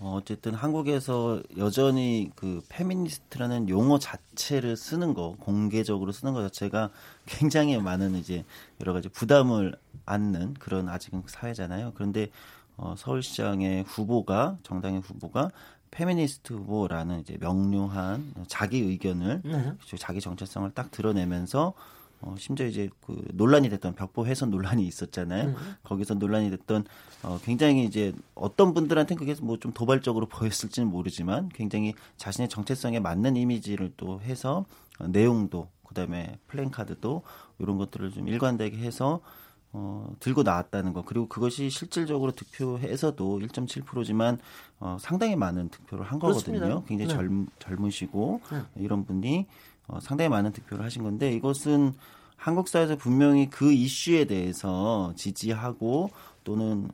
어, 어쨌든 한국에서 여전히 그 페미니스트라는 용어 자체를 쓰는 거 공개적으로 쓰는 것 자체가 굉장히 많은 이제 여러 가지 부담을 안는 그런 아직은 사회잖아요. 그런데 어, 서울시장의 후보가 정당의 후보가 페미니스트 후보라는 이제 명료한 자기 의견을 네. 자기 정체성을 딱 드러내면서 어, 심지어 이제 그 논란이 됐던 벽보 훼손 논란이 있었잖아요. 네. 거기서 논란이 됐던 어, 굉장히 이제 어떤 분들한테는 그게 뭐 좀 도발적으로 보였을지는 모르지만 굉장히 자신의 정체성에 맞는 이미지를 또 해서 어, 내용도 그다음에 플랜카드도 이런 것들을 좀 일관되게 해서 어, 들고 나왔다는 거 그리고 그것이 실질적으로 득표에서도 1.7%지만 어, 상당히 많은 득표를 한 거거든요. 그렇습니다. 굉장히 네. 젊, 젊으시고 네. 이런 분이 어, 상당히 많은 득표를 하신 건데 이것은 한국 사회에서 분명히 그 이슈에 대해서 지지하고 또는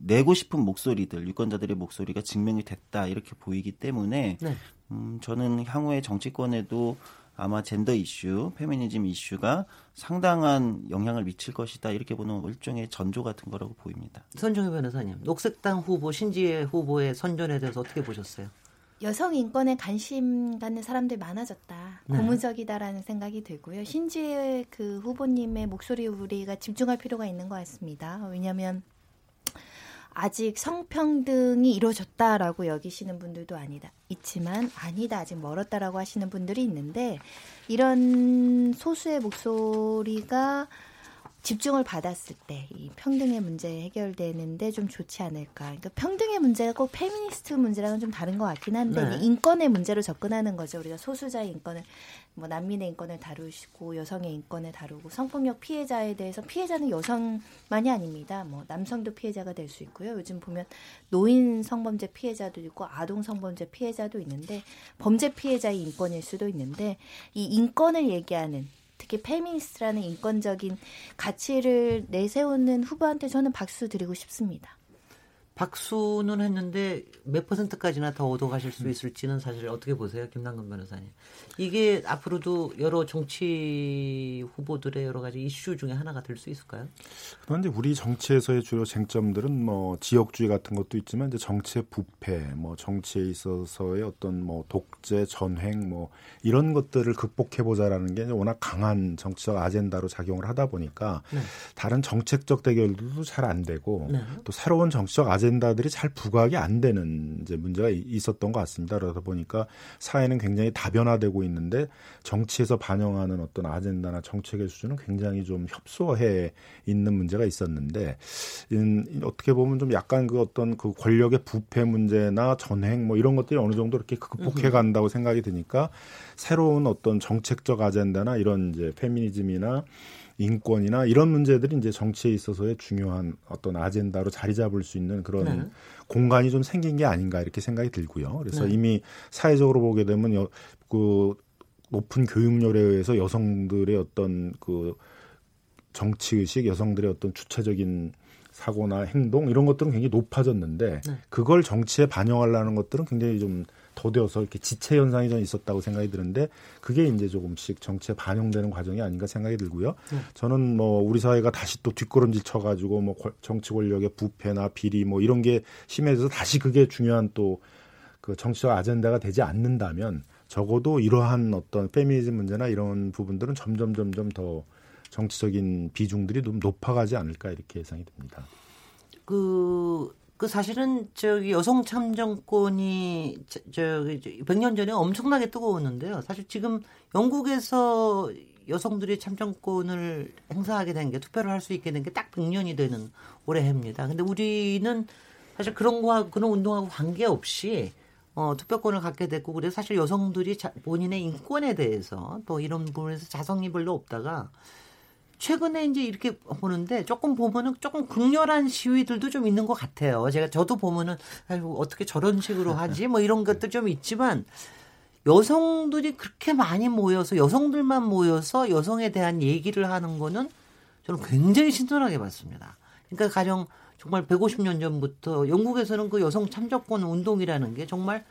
내고 싶은 목소리들 유권자들의 목소리가 증명이 됐다 이렇게 보이기 때문에 네. 음, 저는 향후에 정치권에도 아마 젠더 이슈, 페미니즘 이슈가 상당한 영향을 미칠 것이다 이렇게 보는 일종의 전조 같은 거라고 보입니다. 선정희 변호사님, 녹색당 후보 신지혜 후보의 선전에 대해서 어떻게 보셨어요? 여성 인권에 관심 갖는 사람들이 많아졌다. 네. 고무적이다라는 생각이 들고요. 신지혜 그 후보님의 목소리 우리가 집중할 필요가 있는 것 같습니다. 왜냐하면 아직 성평등이 이루어졌다라고 여기시는 분들도 아니다. 있지만 아니다 아직 멀었다라고 하시는 분들이 있는데 이런 소수의 목소리가 집중을 받았을 때 이 평등의 문제 해결되는데 좀 좋지 않을까. 그러니까 평등의 문제가 꼭 페미니스트 문제랑은 좀 다른 것 같긴 한데 네. 인권의 문제로 접근하는 거죠. 우리가 소수자의 인권을 뭐 난민의 인권을 다루시고 여성의 인권을 다루고 성폭력 피해자에 대해서 피해자는 여성만이 아닙니다. 뭐 남성도 피해자가 될 수 있고요. 요즘 보면 노인 성범죄 피해자도 있고 아동 성범죄 피해자도 있는데 범죄 피해자의 인권일 수도 있는데 이 인권을 얘기하는 특히 페미니스트라는 인권적인 가치를 내세우는 후보한테 저는 박수 드리고 싶습니다. 박수는 했는데 몇 퍼센트까지나 더 얻어가실 음. 수 있을지는 사실 어떻게 보세요, 김남근 변호사님? 이게 앞으로도 여러 정치 후보들의 여러 가지 이슈 중에 하나가 될 수 있을까요? 그런데 우리 정치에서의 주요 쟁점들은 뭐 지역주의 같은 것도 있지만 이제 정치의 부패, 뭐 정치에 있어서의 어떤 뭐 독재, 전횡 뭐 이런 것들을 극복해 보자라는 게 워낙 강한 정치적 아젠다로 작용을 하다 보니까 네. 다른 정책적 대결들도 잘 안 되고 네. 또 새로운 정치적 아젠다 들이 잘 부각이 안 되는 이제 문제가 이- 있었던 것 같습니다. 그러다 보니까 사회는 굉장히 다변화되고 있는데 정치에서 반영하는 어떤 아젠다나 정책의 수준은 굉장히 좀 협소해 있는 문제가 있었는데 음, 어떻게 보면 좀 약간 그 어떤 그 권력의 부패 문제나 전횡 뭐 이런 것들이 어느 정도 이렇게 극복해 간다고 생각이 드니까 새로운 어떤 정책적 아젠다나 이런 이제 페미니즘이나 인권이나 이런 문제들이 이제 정치에 있어서의 중요한 어떤 아젠다로 자리 잡을 수 있는 그런 네. 공간이 좀 생긴 게 아닌가 이렇게 생각이 들고요. 그래서 네. 이미 사회적으로 보게 되면 여, 그 높은 교육열에 의해서 여성들의 어떤 그 정치 의식, 여성들의 어떤 주체적인 사고나 행동 이런 것들은 굉장히 높아졌는데 네. 그걸 정치에 반영하려는 것들은 굉장히 좀 더뎌서 이렇게 지체 현상이 좀 있었다고 생각이 드는데 그게 이제 조금씩 정치에 반영되는 과정이 아닌가 생각이 들고요. 네. 저는 뭐 우리 사회가 다시 또 뒷걸음질 쳐가지고 뭐 권- 정치 권력의 부패나 비리 뭐 이런 게 심해져서 다시 그게 중요한 또 그 정치적 아젠다가 되지 않는다면 적어도 이러한 어떤 페미니즘 문제나 이런 부분들은 점점 점점 더 정치적인 비중들이 좀 높아가지 않을까 이렇게 예상이 됩니다. 그, 그 사실은 저기 여성 참정권이 저- 저기 100년 전에 엄청나게 뜨거웠는데요. 사실 지금 영국에서 여성들이 참정권을 행사하게 된 게 투표를 할 수 있게 된 게 딱 100년이 되는 올해 해입니다. 근데 우리는 사실 그런 거와 그런 운동하고 관계없이 어, 투표권을 갖게 됐고 그래서 사실 여성들이 자, 본인의 인권에 대해서 또 이런 부분에서 자성이 별로 없다가 최근에 이제 이렇게 보는데 조금 보면은 조금 극렬한 시위들도 좀 있는 것 같아요. 제가 저도 보면은 아이고 어떻게 저런 식으로 하지 뭐 이런 것도 좀 있지만 여성들이 그렇게 많이 모여서 여성들만 모여서 여성에 대한 얘기를 하는 거는 저는 굉장히 신선하게 봤습니다. 그러니까 가령 정말 150년 전부터 영국에서는 그 여성 참정권 운동이라는 게 정말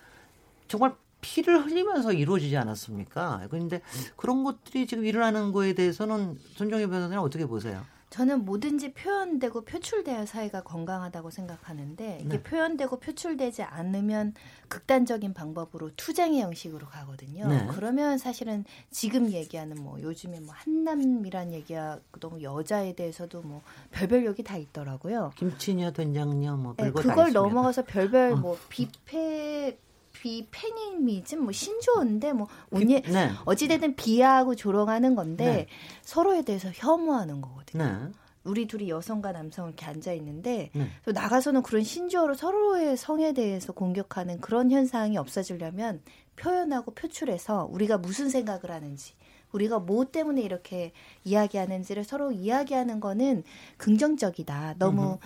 정말 피를 흘리면서 이루어지지 않았습니까? 그런데 그런 것들이 지금 일어나는 거에 대해서는 손정혜 변호사님 어떻게 보세요? 저는 뭐든지 표현되고 표출돼야 사회가 건강하다고 생각하는데 이게 네. 표현되고 표출되지 않으면 극단적인 방법으로 투쟁의 형식으로 가거든요. 네. 그러면 사실은 지금 얘기하는 뭐 요즘에 뭐 한남이란 얘기야 너무 여자에 대해서도 뭐 별별 욕이 다 있더라고요. 김치녀, 된장녀 뭐 네, 별거 다 그걸. 넘어가서 별별 어. 뭐 비페 비페니미즘 뭐 신조어인데 뭐 비- 언니 네. 어찌되든 비하하고 조롱하는 건데 네. 서로에 대해서 혐오하는 거거든요. 네. 우리 둘이 여성과 남성 이렇게 앉아 있는데 네. 또 나가서는 그런 신조어로 서로의 성에 대해서 공격하는 그런 현상이 없어지려면 표현하고 표출해서 우리가 무슨 생각을 하는지 우리가 뭐 때문에 이렇게 이야기하는지를 서로 이야기하는 거는 긍정적이다. 너무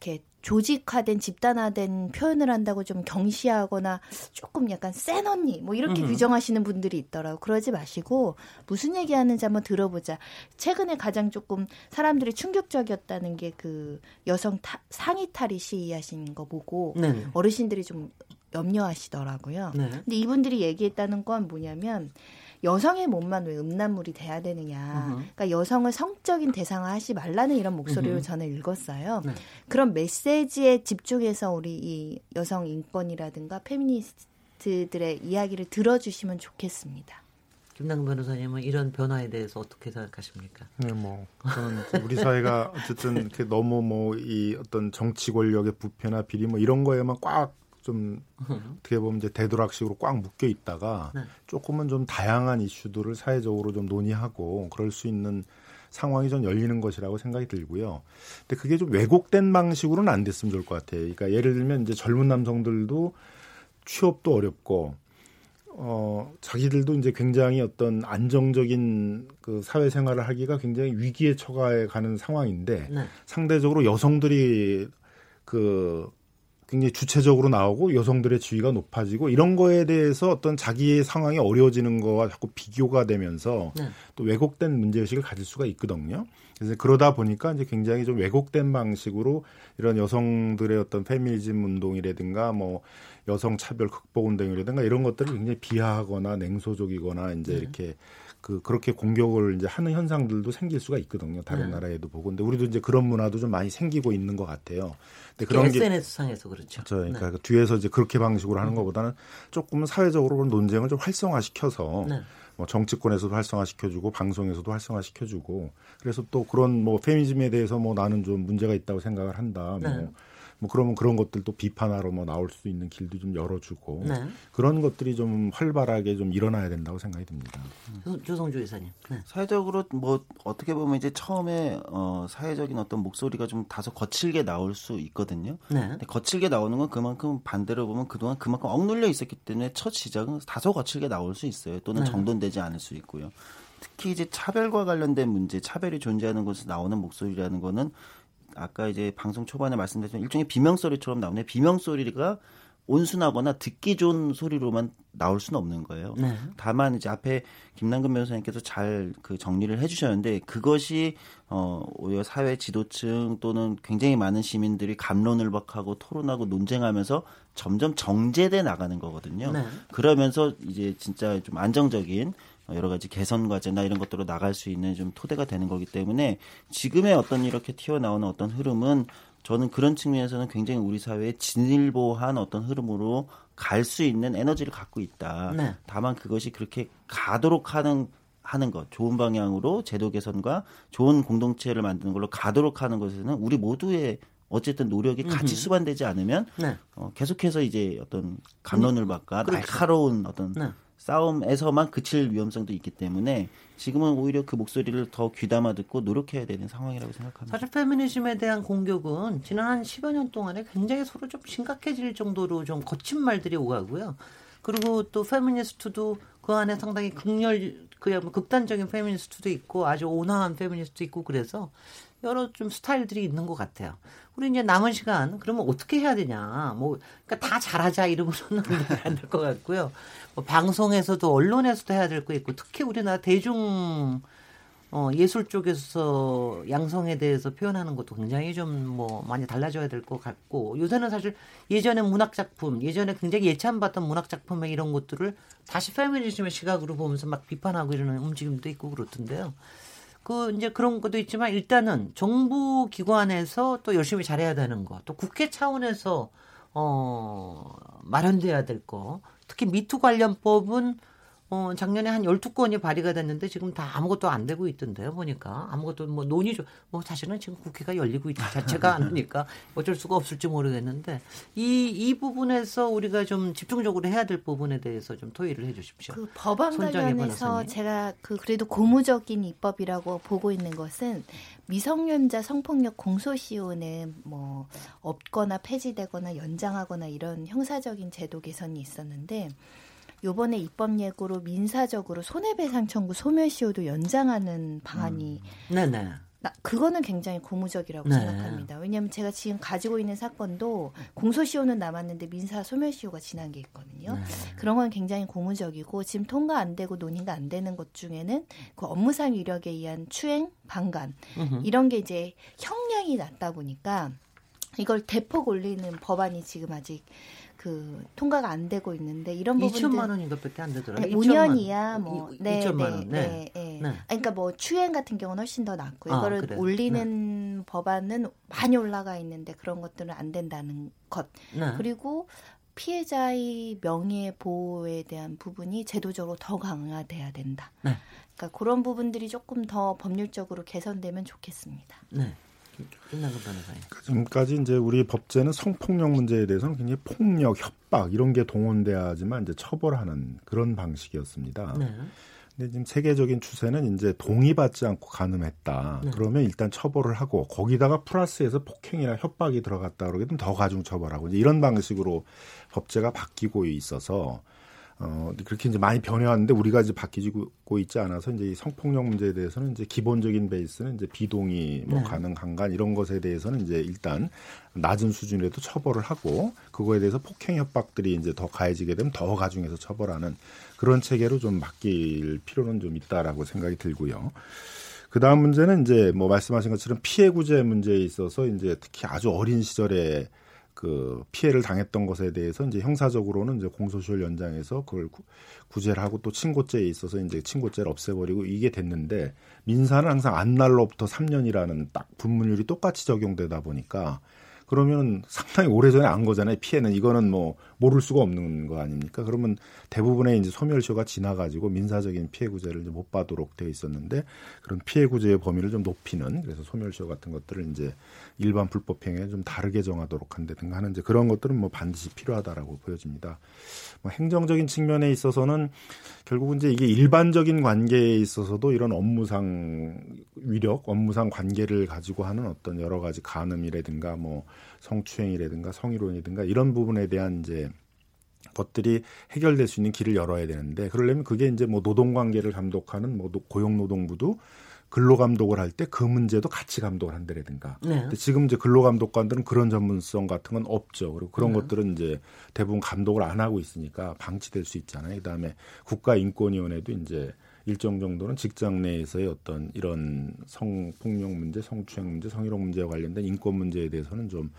이렇게 조직화된 집단화된 표현을 한다고 좀 경시하거나 조금 약간 센 언니 뭐 이렇게 음흠. 규정하시는 분들이 있더라고 그러지 마시고 무슨 얘기하는지 한번 들어보자 최근에 가장 조금 사람들이 충격적이었다는 게 그 여성 타, 상의 탈의 시위하신 거 보고 네. 어르신들이 좀 염려하시더라고요 네. 근데 이분들이 얘기했다는 건 뭐냐면 여성의 몸만 왜 음란물이 돼야 되느냐. 그러니까 여성을 성적인 대상화하지 말라는 이런 목소리를 저는 읽었어요. 네. 그런 메시지에 집중해서 우리 이 여성 인권이라든가 페미니스트들의 이야기를 들어주시면 좋겠습니다. 김남 변호사님은 이런 변화에 대해서 어떻게 생각하십니까? 네, 뭐 저는 우리 사회가 어쨌든 너무 뭐 이 어떤 정치 권력의 부패나 비리 뭐 이런 거에만 꽉 좀 어떻게 보면 이제 대도락식으로 꽉 묶여 있다가 네. 조금은 좀 다양한 이슈들을 사회적으로 좀 논의하고 그럴 수 있는 상황이 좀 열리는 것이라고 생각이 들고요. 근데 그게 좀 왜곡된 방식으로는 안 됐으면 좋을 것 같아요. 그러니까 예를 들면 이제 젊은 남성들도 취업도 어렵고 어, 자기들도 이제 굉장히 어떤 안정적인 그 사회 생활을 하기가 굉장히 위기에 처해 가는 상황인데 네. 상대적으로 여성들이 그 굉장히 주체적으로 나오고 여성들의 지위가 높아지고 이런 거에 대해서 어떤 자기의 상황이 어려워지는 거와 자꾸 비교가 되면서 네. 또 왜곡된 문제의식을 가질 수가 있거든요. 그래서 그러다 보니까 이제 굉장히 좀 왜곡된 방식으로 이런 여성들의 어떤 페미니즘 운동이라든가 뭐 여성 차별 극복 운동이라든가 이런 것들을 굉장히 비하하거나 냉소적이거나 이제 네. 이렇게 그 그렇게 공격을 이제 하는 현상들도 생길 수가 있거든요. 다른 네. 나라에도 보고. 근데 우리도 이제 그런 문화도 좀 많이 생기고 있는 것 같아요. 근데 그런 게 SNS 상에서 그렇죠. 그렇죠. 그러니까 네. 그 뒤에서 이제 그렇게 방식으로 하는 것보다는 조금 사회적으로 그런 논쟁을 좀 활성화시켜서 네. 뭐 정치권에서도 활성화시켜주고 방송에서도 활성화시켜주고 그래서 또 그런 뭐 페미니즘에 대해서 뭐 나는 좀 문제가 있다고 생각을 한다. 뭐, 네. 뭐 그러면 그런 것들도 비판하러 뭐 나올 수 있는 길도 좀 열어주고 네. 그런 것들이 좀 활발하게 좀 일어나야 된다고 생각이 듭니다. 조- 조성주 이사님. 네. 사회적으로 뭐 어떻게 보면 이제 처음에 어 사회적인 어떤 목소리가 좀 다소 거칠게 나올 수 있거든요. 네. 근데 거칠게 나오는 건 그만큼 반대로 보면 그동안 그만큼 억눌려 있었기 때문에 첫 시작은 다소 거칠게 나올 수 있어요. 또는 네. 정돈되지 않을 수 있고요. 특히 이제 차별과 관련된 문제, 차별이 존재하는 곳에서 나오는 목소리라는 거는 아까 이제 방송 초반에 말씀드렸지만 일종의 비명 소리처럼 나오네. 비명 소리가 온순하거나 듣기 좋은 소리로만 나올 수는 없는 거예요. 네. 다만 이제 앞에 김남근 변호사님께서 잘 그 정리를 해주셨는데 그것이 어 오히려 사회 지도층 또는 굉장히 많은 시민들이 감론을 박하고 토론하고 논쟁하면서 점점 정제돼 나가는 거거든요. 네. 그러면서 이제 진짜 좀 안정적인 여러 가지 개선 과제나 이런 것들로 나갈 수 있는 좀 토대가 되는 거기 때문에 지금의 어떤 이렇게 튀어나오는 어떤 흐름은 저는 그런 측면에서는 굉장히 우리 사회에 진일보한 어떤 흐름으로 갈 수 있는 에너지를 갖고 있다. 네. 다만 그것이 그렇게 가도록 하는 하는 것, 좋은 방향으로 제도 개선과 좋은 공동체를 만드는 걸로 가도록 하는 것에는 우리 모두의 어쨌든 노력이 같이 수반되지 않으면 네. 어, 계속해서 이제 어떤 갑론을박과 그렇죠. 날카로운 어떤 네. 싸움에서만 그칠 위험성도 있기 때문에 지금은 오히려 그 목소리를 더 귀담아 듣고 노력해야 되는 상황이라고 생각합니다. 사실 페미니즘에 대한 공격은 지난 한 10여 년 동안에 굉장히 서로 좀 심각해질 정도로 좀 거친 말들이 오가고요. 그리고 또 페미니스트도 그 안에 상당히 극렬, 그야 뭐 극단적인 페미니스트도 있고 아주 온화한 페미니스트도 있고 그래서 여러 좀 스타일들이 있는 것 같아요. 우리 이제 남은 시간 그러면 어떻게 해야 되냐? 뭐 그러니까 다 잘하자 이러고서는 안될 것 같고요. 뭐 방송에서도 언론에서도 해야 될 거 있고 특히 우리나라 대중 어, 예술 쪽에서 양성에 대해서 표현하는 것도 굉장히 좀 뭐 많이 달라져야 될 것 같고 요새는 사실 예전에 문학 작품, 예전에 굉장히 예찬받던 문학 작품의 이런 것들을 다시 페미니즘의 시각으로 보면서 막 비판하고 이러는 움직임도 있고 그렇던데요. 그 이제 그런 것도 있지만 일단은 정부 기관에서 또 열심히 잘해야 되는 거, 또 국회 차원에서 어 마련돼야 될 거, 특히 미투 관련법은 어, 작년에 한 12건이 발의가 됐는데 지금 다 아무것도 안 되고 있던데요, 보니까. 아무것도 뭐 논의 좀, 뭐 사실은 지금 국회가 열리고 있지 자체가 않으니까 어쩔 수가 없을지 모르겠는데 이, 이 부분에서 우리가 좀 집중적으로 해야 될 부분에 대해서 좀 토의를 해 주십시오. 그 법안 관련해서 변호사님. 제가 그 그래도 고무적인 입법이라고 보고 있는 것은 미성년자 성폭력 공소시효는 뭐 없거나 폐지되거나 연장하거나 이런 형사적인 제도 개선이 있었는데 요번에 입법 예고로 민사적으로 손해배상 청구 소멸시효도 연장하는 방안이 네네. 나, 그거는 굉장히 고무적이라고 네. 생각합니다. 왜냐하면 제가 지금 가지고 있는 사건도 공소시효는 남았는데 민사 소멸시효가 지난 게 있거든요. 네. 그런 건 굉장히 고무적이고 지금 통과 안 되고 논의가 안 되는 것 중에는 그 업무상 위력에 의한 추행, 방관. 이런 게 이제 형량이 낮다 보니까 이걸 대폭 올리는 법안이 지금 아직 그 통과가 안 되고 있는데 이런 부분들 2천만 원인가밖에 안 되더라고요. 네, 5년 이하 뭐 이- 네, 2천만 네, 원. 네. 네, 네. 네. 그러니까 뭐 추행 같은 경우는 훨씬 더 낫고 아, 이거를 그래요? 올리는 법안은 많이 올라가 있는데 그런 것들은 안 된다는 것 네. 그리고 피해자의 명예 보호에 대한 부분이 제도적으로 더 강화돼야 된다. 네. 그러니까 그런 부분들이 조금 더 법률적으로 개선되면 좋겠습니다. 네. 변호사님. 지금까지 이제 우리 법제는 성폭력 문제에 대해서는 굉장히 폭력, 협박 이런 게 동원돼야지만 이제 처벌하는 그런 방식이었습니다. 네. 근데 지금 세계적인 추세는 이제 동의받지 않고 가늠했다. 네. 그러면 일단 처벌을 하고 거기다가 플러스해서 폭행이나 협박이 들어갔다 그러게 되면 더 가중 처벌하고 이제 이런 방식으로 법제가 바뀌고 있어서 어 그렇게 이제 많이 변해왔는데 우리가 이제 바뀌고 있지 않아서 이제 이 성폭력 문제에 대해서는 이제 기본적인 베이스는 이제 비동의, 뭐 네. 가능, 강간 이런 것에 대해서는 이제 일단 낮은 수준이라도 처벌을 하고 그거에 대해서 폭행 협박들이 이제 더 가해지게 되면 더 가중해서 처벌하는 그런 체계로 좀 바뀔 필요는 좀 있다라고 생각이 들고요. 그 다음 문제는 이제 뭐 말씀하신 것처럼 피해 구제 문제에 있어서 이제 특히 아주 어린 시절에 그 피해를 당했던 것에 대해서 이제 형사적으로는 이제 공소시효 연장해서 그걸 구- 구제를 하고 또 친고죄에 있어서 이제 친고죄를 없애버리고 이게 됐는데 민사는 항상 안 날로부터 3년이라는 딱 분문율이 똑같이 적용되다 보니까 그러면 상당히 오래전에 안 거잖아요. 피해는 이거는 뭐 모를 수가 없는 거 아닙니까? 그러면 대부분의 이제 소멸시효가 지나가지고 민사적인 피해 구제를 이제 못 받도록 되어 있었는데 그런 피해 구제의 범위를 좀 높이는 그래서 소멸시효 같은 것들을 이제 일반 불법 행위에 좀 다르게 정하도록 한다든가 하는 이제 그런 것들은 뭐 반드시 필요하다라고 보여집니다. 뭐 행정적인 측면에 있어서는 결국은 이제 이게 일반적인 관계에 있어서도 이런 업무상 위력, 업무상 관계를 가지고 하는 어떤 여러 가지 간음이라든가 뭐 성추행이라든가 성희롱이든가 이런 부분에 대한 이제 것들이 해결될 수 있는 길을 열어야 되는데 그러려면 그게 이제 뭐 노동 관계를 감독하는 뭐 노- 고용노동부도 근로 감독을 할 때 그 문제도 같이 감독을 한다라든가. 네. 근데 지금 이제 근로 감독관들은 그런 전문성 같은 건 없죠. 그리고 그런 네. 것들은 이제 대부분 감독을 안 하고 있으니까 방치될 수 있잖아요. 그다음에 국가인권위원회도 이제 일정 정도는 직장 내에서의 어떤 이런 성폭력 문제, 성추행 문제, 성희롱 문제와 관련된 인권 문제에 대해서는 좀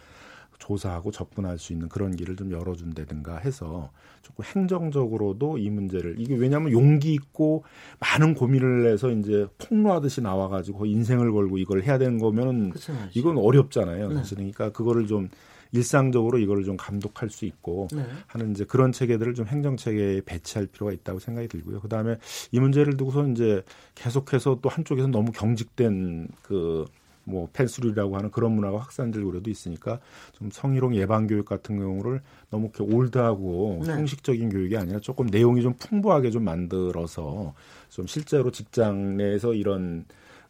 조사하고 접근할 수 있는 그런 길을 좀 열어준다든가 해서 조금 행정적으로도 이 문제를 이게 왜냐하면 용기 있고 많은 고민을 해서 이제 폭로하듯이 나와가지고 인생을 걸고 이걸 해야 되는 거면은 그렇죠. 이건 어렵잖아요. 네. 그러니까 그거를 좀 일상적으로 이거를 좀 감독할 수 있고 네. 하는 이제 그런 체계들을 좀 행정 체계에 배치할 필요가 있다고 생각이 들고요. 그 다음에 이 문제를 두고서 이제 계속해서 또 한쪽에서 너무 경직된 그뭐 펜스룰이라고 하는 그런 문화가 확산될 우려도 있으니까 좀 성희롱 예방 교육 같은 경우를 너무 이렇게 올드하고 네. 형식적인 교육이 아니라 조금 내용이 좀 풍부하게 좀 만들어서 좀 실제로 직장 내에서 이런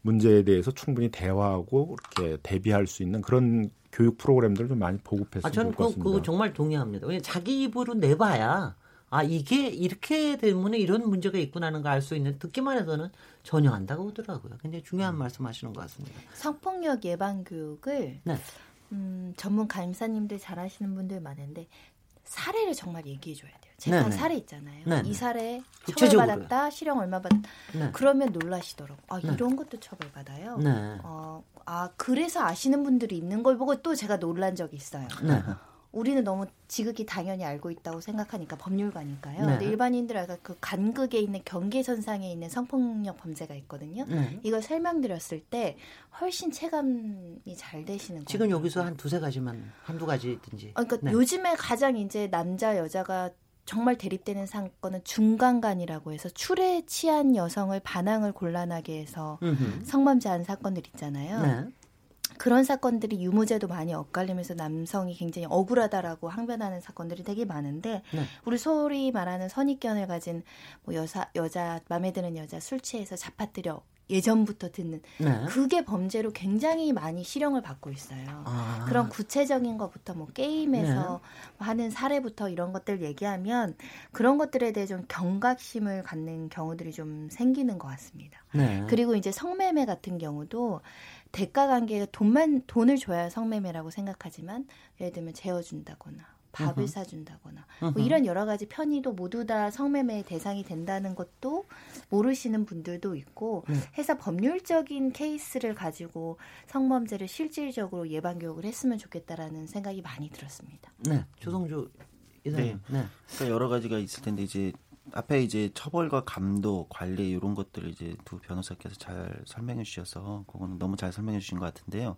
문제에 대해서 충분히 대화하고 이렇게 대비할 수 있는 그런 교육 프로그램들을 좀 많이 보급했으면 아, 저는 좋을 것 그, 같습니다. 그거 정말 동의합니다. 왜냐 자기 입으로 내봐야 아 이게 이렇게 때문에 이런 문제가 있구나는 걸 알 수 있는 듣기만 해서는 전혀 안 다가오더라고요. 굉장히 중요한 말씀하시는 것 같습니다. 성폭력 예방 교육을 네. 음, 전문 간사님들 잘하시는 분들 많은데 사례를 정말 얘기해 줘야 돼요. 재판 네네. 사례 있잖아요. 네네. 이 사례. 처벌받았다, 실형 얼마 받았다. 네. 그러면 놀라시더라고. 아 네. 이런 것도 처벌받아요. 네. 어, 아 그래서 아시는 분들이 있는 걸 보고 또 제가 놀란 적이 있어요. 네. 우리는 너무 지극히 당연히 알고 있다고 생각하니까 법률가니까요. 네. 근데 일반인들 아까 그 간극에 있는 경계선상에 있는 성폭력 범죄가 있거든요. 네. 이걸 설명드렸을 때 훨씬 체감이 잘 되시는 거예요. 지금 여기서 한 두세 가지만 한두 가지든지. 어, 그러니까 네. 요즘에 가장 이제 남자 여자가 정말 대립되는 사건은 중간간이라고 해서 출에 취한 여성을 반항을 곤란하게 해서 음흠. 성범죄한 사건들 있잖아요. 네. 그런 사건들이 유무죄도 많이 엇갈리면서 남성이 굉장히 억울하다라고 항변하는 사건들이 되게 많은데 네. 우리 소위 말하는 선입견을 가진 뭐 여사 여자 마음에 드는 여자 술 취해서 잡아뜨려 예전부터 듣는 네. 그게 범죄로 굉장히 많이 실형을 받고 있어요. 아. 그런 구체적인 것부터 뭐 게임에서 하는 사례부터 이런 것들 얘기하면 그런 것들에 대해 좀 경각심을 갖는 경우들이 좀 생기는 것 같습니다. 네. 그리고 이제 성매매 같은 경우도 대가 관계가 돈만 돈을 줘야 성매매라고 생각하지만 예를 들면 재워준다거나 밥을 음흠. 사준다거나 뭐. 이런 여러 가지 편의도 모두 다 성매매 대상이 된다는 것도 모르시는 분들도 있고 네. 해서 법률적인 케이스를 가지고 성범죄를 실질적으로 예방 교육을 했으면 좋겠다라는 생각이 많이 들었습니다. 네, 조성주 이사님. 네. 그러니까 여러 가지가 있을 텐데 이제 앞에 이제 처벌과 감독, 관리 이런 것들을 이제 두 변호사께서 잘 설명해 주셔서 그거는 너무 잘 설명해 주신 것 같은데요.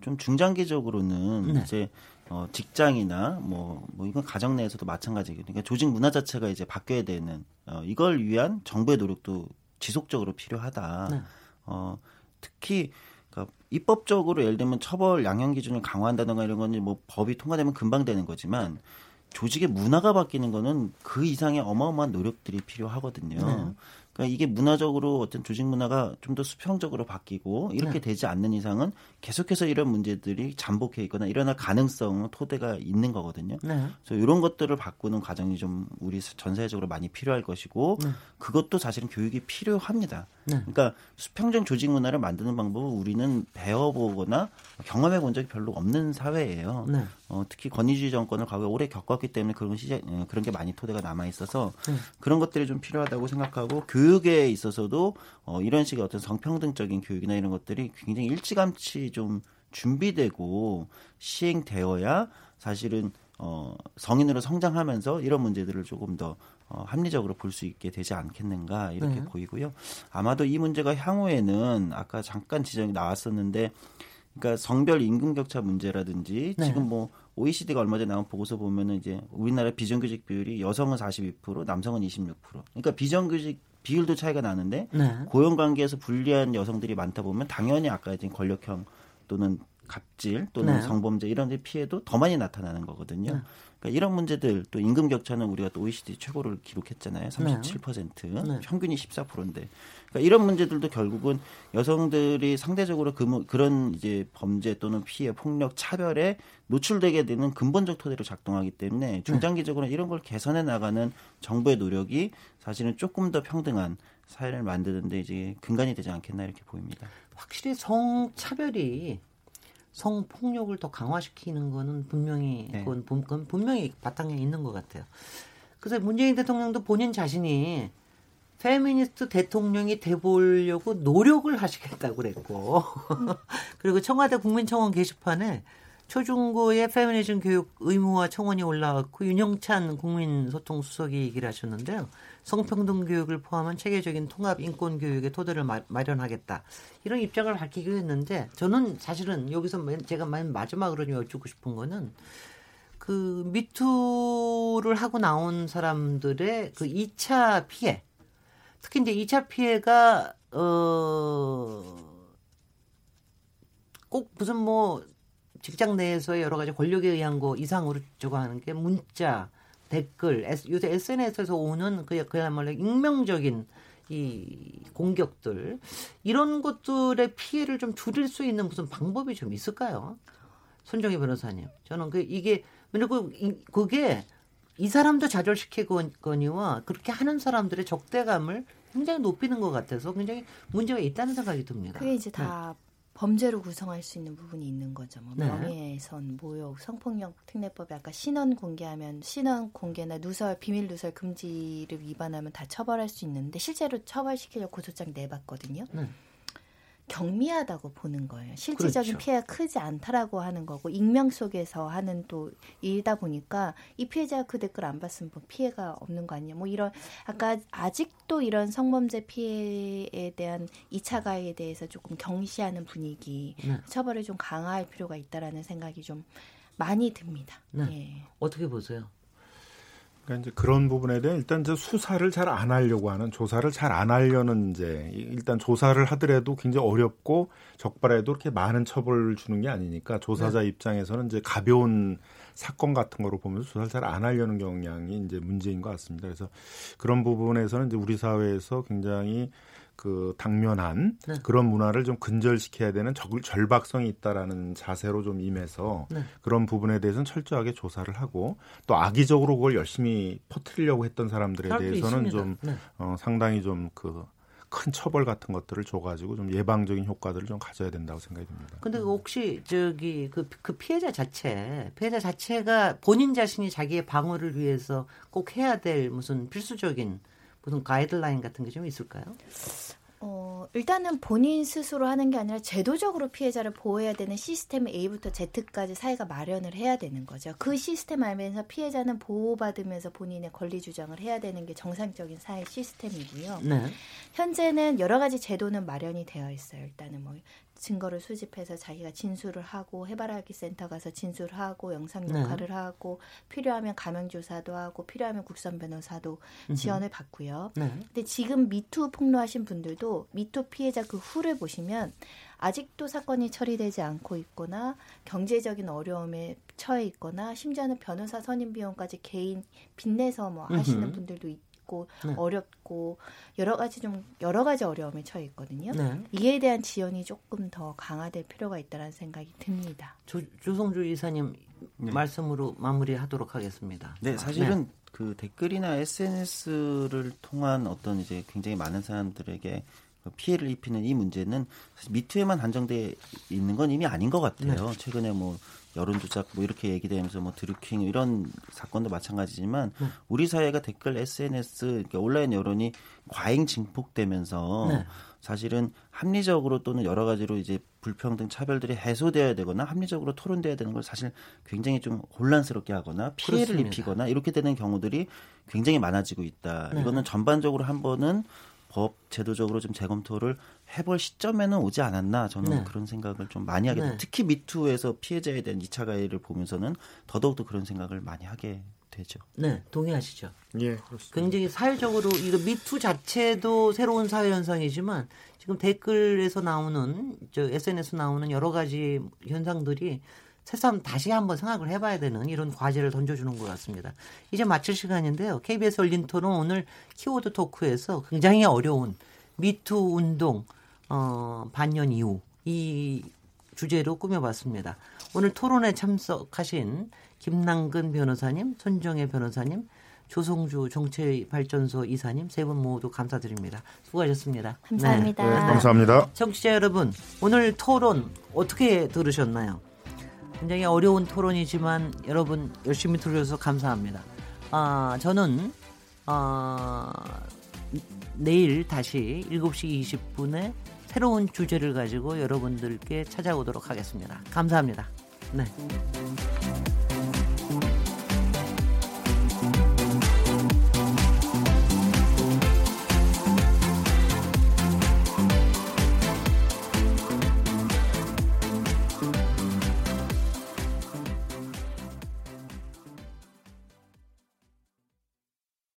좀 중장기적으로는 네. 이제 어 직장이나 뭐, 뭐 이건 가정 내에서도 마찬가지거든요. 그러니까 조직 문화 자체가 이제 바뀌어야 되는 어 이걸 위한 정부의 노력도 지속적으로 필요하다. 네. 어 특히 그러니까 입법적으로 예를 들면 처벌 양형 기준을 강화한다든가 이런 거는 뭐 법이 통과되면 금방 되는 거지만 조직의 문화가 바뀌는 거는 그 이상의 어마어마한 노력들이 필요하거든요. 네. 그러니까 이게 문화적으로 어떤 조직 문화가 좀 더 수평적으로 바뀌고 이렇게 네. 되지 않는 이상은 계속해서 이런 문제들이 잠복해 있거나 일어날 가능성 토대가 있는 거거든요. 네. 그래서 이런 것들을 바꾸는 과정이 좀 우리 전 세계적으로 많이 필요할 것이고 네. 그것도 사실은 교육이 필요합니다. 네. 그러니까 수평적 조직 문화를 만드는 방법을 우리는 배워보거나 경험해 본 적이 별로 없는 사회예요. 네. 어, 특히 권위주의 정권을 과거에 오래 겪었기 때문에 그런 시제, 어, 그런 게 많이 토대가 남아 있어서 네. 그런 것들이 좀 필요하다고 생각하고 교육에 있어서도 어, 이런 식의 어떤 성평등적인 교육이나 이런 것들이 굉장히 일찌감치 좀 준비되고 시행되어야 사실은 어, 성인으로 성장하면서 이런 문제들을 조금 더 어, 합리적으로 볼 수 있게 되지 않겠는가 이렇게 네. 보이고요. 아마도 이 문제가 향후에는 아까 잠깐 지적이 나왔었는데 그러니까 성별 임금 격차 문제라든지 네. 지금 뭐 OECD가 얼마 전에 나온 보고서 보면은 이제 우리나라 비정규직 비율이 여성은 42%, 남성은 26%. 그러니까 비정규직 비율도 차이가 나는데 네. 고용 관계에서 불리한 여성들이 많다 보면 당연히 아까 얘기한 권력형 또는 갑질 또는 네. 성범죄 이런 데 피해도 더 많이 나타나는 거거든요. 네. 그러니까 이런 문제들 또 임금 격차는 우리가 또 OECD 최고를 기록했잖아요. 37%. 네. 평균이 14%인데. 그러니까 이런 문제들도 결국은 여성들이 상대적으로 그, 뭐- 그런 이제 범죄 또는 피해, 폭력, 차별에 노출되게 되는 근본적 토대로 작동하기 때문에 중장기적으로 이런 걸 개선해 나가는 정부의 노력이 사실은 조금 더 평등한 사회를 만드는데 이제 근간이 되지 않겠나 이렇게 보입니다. 확실히 성 차별이 성폭력을 더 강화시키는 거는 분명히 네. 그건, 분- 그건 분명히 바탕에 있는 것 같아요. 그래서 문재인 대통령도 본인 자신이 페미니스트 대통령이 돼보려고 노력을 하시겠다고 그랬고 그리고 청와대 국민청원 게시판에 초중고의 페미니즘 교육 의무화 청원이 올라왔고 윤영찬 국민소통수석이 얘기를 하셨는데요. 성평등 교육을 포함한 체계적인 통합 인권 교육의 토대를 마, 마련하겠다. 이런 입장을 밝히기로 했는데 저는 사실은 여기서 맨- 제가 맨 마지막으로 좀 여쭙고 싶은 거는 그 미투를 하고 나온 사람들의 그 2차 피해 특히 이제 2차 피해가 어 꼭 무슨 뭐 직장 내에서의 여러 가지 권력에 의한 거 이상으로 저거 하는 게 문자, 댓글, 요새 SNS에서 오는 그 그야말로 익명적인 이 공격들 이런 것들의 피해를 좀 줄일 수 있는 무슨 방법이 좀 있을까요? 손정희 변호사님, 저는 그 이게 왜냐 그 이- 그게 이 사람도 좌절시키거니와 그렇게 하는 사람들의 적대감을 굉장히 높이는 것 같아서 굉장히 문제가 있다는 생각이 듭니다. 그게 이제 다 범죄로 구성할 수 있는 부분이 있는 거죠. 뭐 네. 명예훼손, 모욕, 성폭력 특례법에 아까 신원 공개하면 신원 공개나 누설, 비밀 누설 금지를 위반하면 다 처벌할 수 있는데 실제로 처벌시키려고 고소장 내봤거든요. 네. 경미하다고 보는 거예요. 실질적인 그렇죠. 피해가 크지 않다라고 하는 거고 익명 속에서 하는 또 일이다 보니까 이 피해자가 그 댓글 안 봤으면 뭐 피해가 없는 거 아니냐. 뭐 이런 아까 아직도 이런 성범죄 피해에 대한 2차 가해에 대해서 조금 경시하는 분위기, 네. 처벌을 좀 강화할 필요가 있다라는 생각이 좀 많이 듭니다. 네. 예. 어떻게 보세요? 그러니까 이제 그런 부분에 대해 일단 이제 수사를 잘 안 하려고 하는 조사를 잘 안 하려는 이제 일단 조사를 하더라도 굉장히 어렵고 적발해도 이렇게 많은 처벌을 주는 게 아니니까 조사자 입장에서는 이제 가벼운 사건 같은 거로 보면서 조사를 잘 안 하려는 경향이 이제 문제인 것 같습니다. 그래서 그런 부분에서는 이제 우리 사회에서 굉장히 그 당면한 네. 그런 문화를 좀 근절시켜야 되는 적, 절박성이 있다라는 자세로 좀 임해서 네. 그런 부분에 대해서는 철저하게 조사를 하고 또 악의적으로 그걸 열심히 퍼뜨리려고 했던 사람들에 대해서는 있습니다. 좀 네. 어, 상당히 좀그 큰 처벌 같은 것들을 줘가지고 좀 예방적인 효과들을 좀 가져야 된다고 생각이 듭니다. 근데 혹시 저기 그, 그 피해자 자체, 피해자 자체가 본인 자신이 자기의 방어를 위해서 꼭 해야 될 무슨 필수적인 무슨 가이드라인 같은 게 좀 있을까요? 어, 일단은 본인 스스로 하는 게 아니라 제도적으로 피해자를 보호해야 되는 시스템 A부터 Z까지 사회가 마련을 해야 되는 거죠. 그 시스템 알면서 피해자는 보호받으면서 본인의 권리 주장을 해야 되는 게 정상적인 사회 시스템이고요. 네. 현재는 여러 가지 제도는 마련이 되어 있어요. 일단은 뭐 증거를 수집해서 자기가 진술을 하고 해바라기 센터 가서 진술을 하고 영상 녹화를 네. 하고 필요하면 가명 조사도 하고 필요하면 국선 변호사도 지원을 받고요. 네. 근데 지금 미투 폭로하신 분들도 미투 피해자 그 후를 보시면 아직도 사건이 처리되지 않고 있거나 경제적인 어려움에 처해 있거나 심지어는 변호사 선임 비용까지 개인 빚내서 뭐 하시는 분들도 있, 있고 네. 어렵고 여러 가지 좀 여러 가지 어려움에 처해 있거든요. 네. 이에 대한 지원이 조금 더 강화될 필요가 있다는 생각이 듭니다. 조, 조성주 이사님 네. 말씀으로 마무리하도록 하겠습니다. 네, 사실은 네. 그 댓글이나 SNS를 통한 어떤 이제 굉장히 많은 사람들에게 그 피해를 입히는 이 문제는 미투에만 한정돼 있는 건 이미 아닌 것 같아요. 네. 최근에 뭐 여론 조작 뭐 이렇게 얘기되면서 뭐 드루킹 이런 사건도 마찬가지지만 네. 우리 사회가 댓글 SNS 그러니까 온라인 여론이 과잉 증폭되면서 네. 사실은 합리적으로 또는 여러 가지로 이제 불평등 차별들이 해소되어야 되거나 합리적으로 토론돼야 되는 걸 사실 굉장히 좀 혼란스럽게 하거나 피해를 그렇습니다. 입히거나 이렇게 되는 경우들이 굉장히 많아지고 있다. 네. 이거는 전반적으로 한 번은 법 제도적으로 좀 재검토를 해볼 시점에는 오지 않았나 저는 네. 그런 생각을 좀 많이 하게 됩니다. 네. 특히 미투에서 피해자에 대한 2차 가해를 보면서는 더더욱더 그런 생각을 많이 하게 되죠. 네, 동의하시죠? 예, 그렇습니다. 굉장히 사회적으로 이거 미투 자체도 새로운 사회 현상이지만 지금 댓글에서 나오는 저 SNS 나오는 여러 가지 현상들이 새삼 다시 한번 생각을 해봐야 되는 이런 과제를 던져주는 것 같습니다. 이제 마칠 시간인데요. KBS 열린 토론 오늘 키워드 토크에서 굉장히 어려운 미투 운동 어, 반년 이후 이 주제로 꾸며봤습니다. 오늘 토론에 참석하신 김남근 변호사님, 손정혜 변호사님, 조성주 정체발전소 이사님 세 분 모두 감사드립니다. 수고하셨습니다. 감사합니다. 네. 네, 감사합니다. 청취자 여러분, 오늘 토론 어떻게 들으셨나요? 굉장히 어려운 토론이지만 여러분 열심히 들어주셔서 감사합니다. 아, 저는 아, 내일 다시 7시 20분에 새로운 주제를 가지고 여러분들께 찾아오도록 하겠습니다. 감사합니다. 네.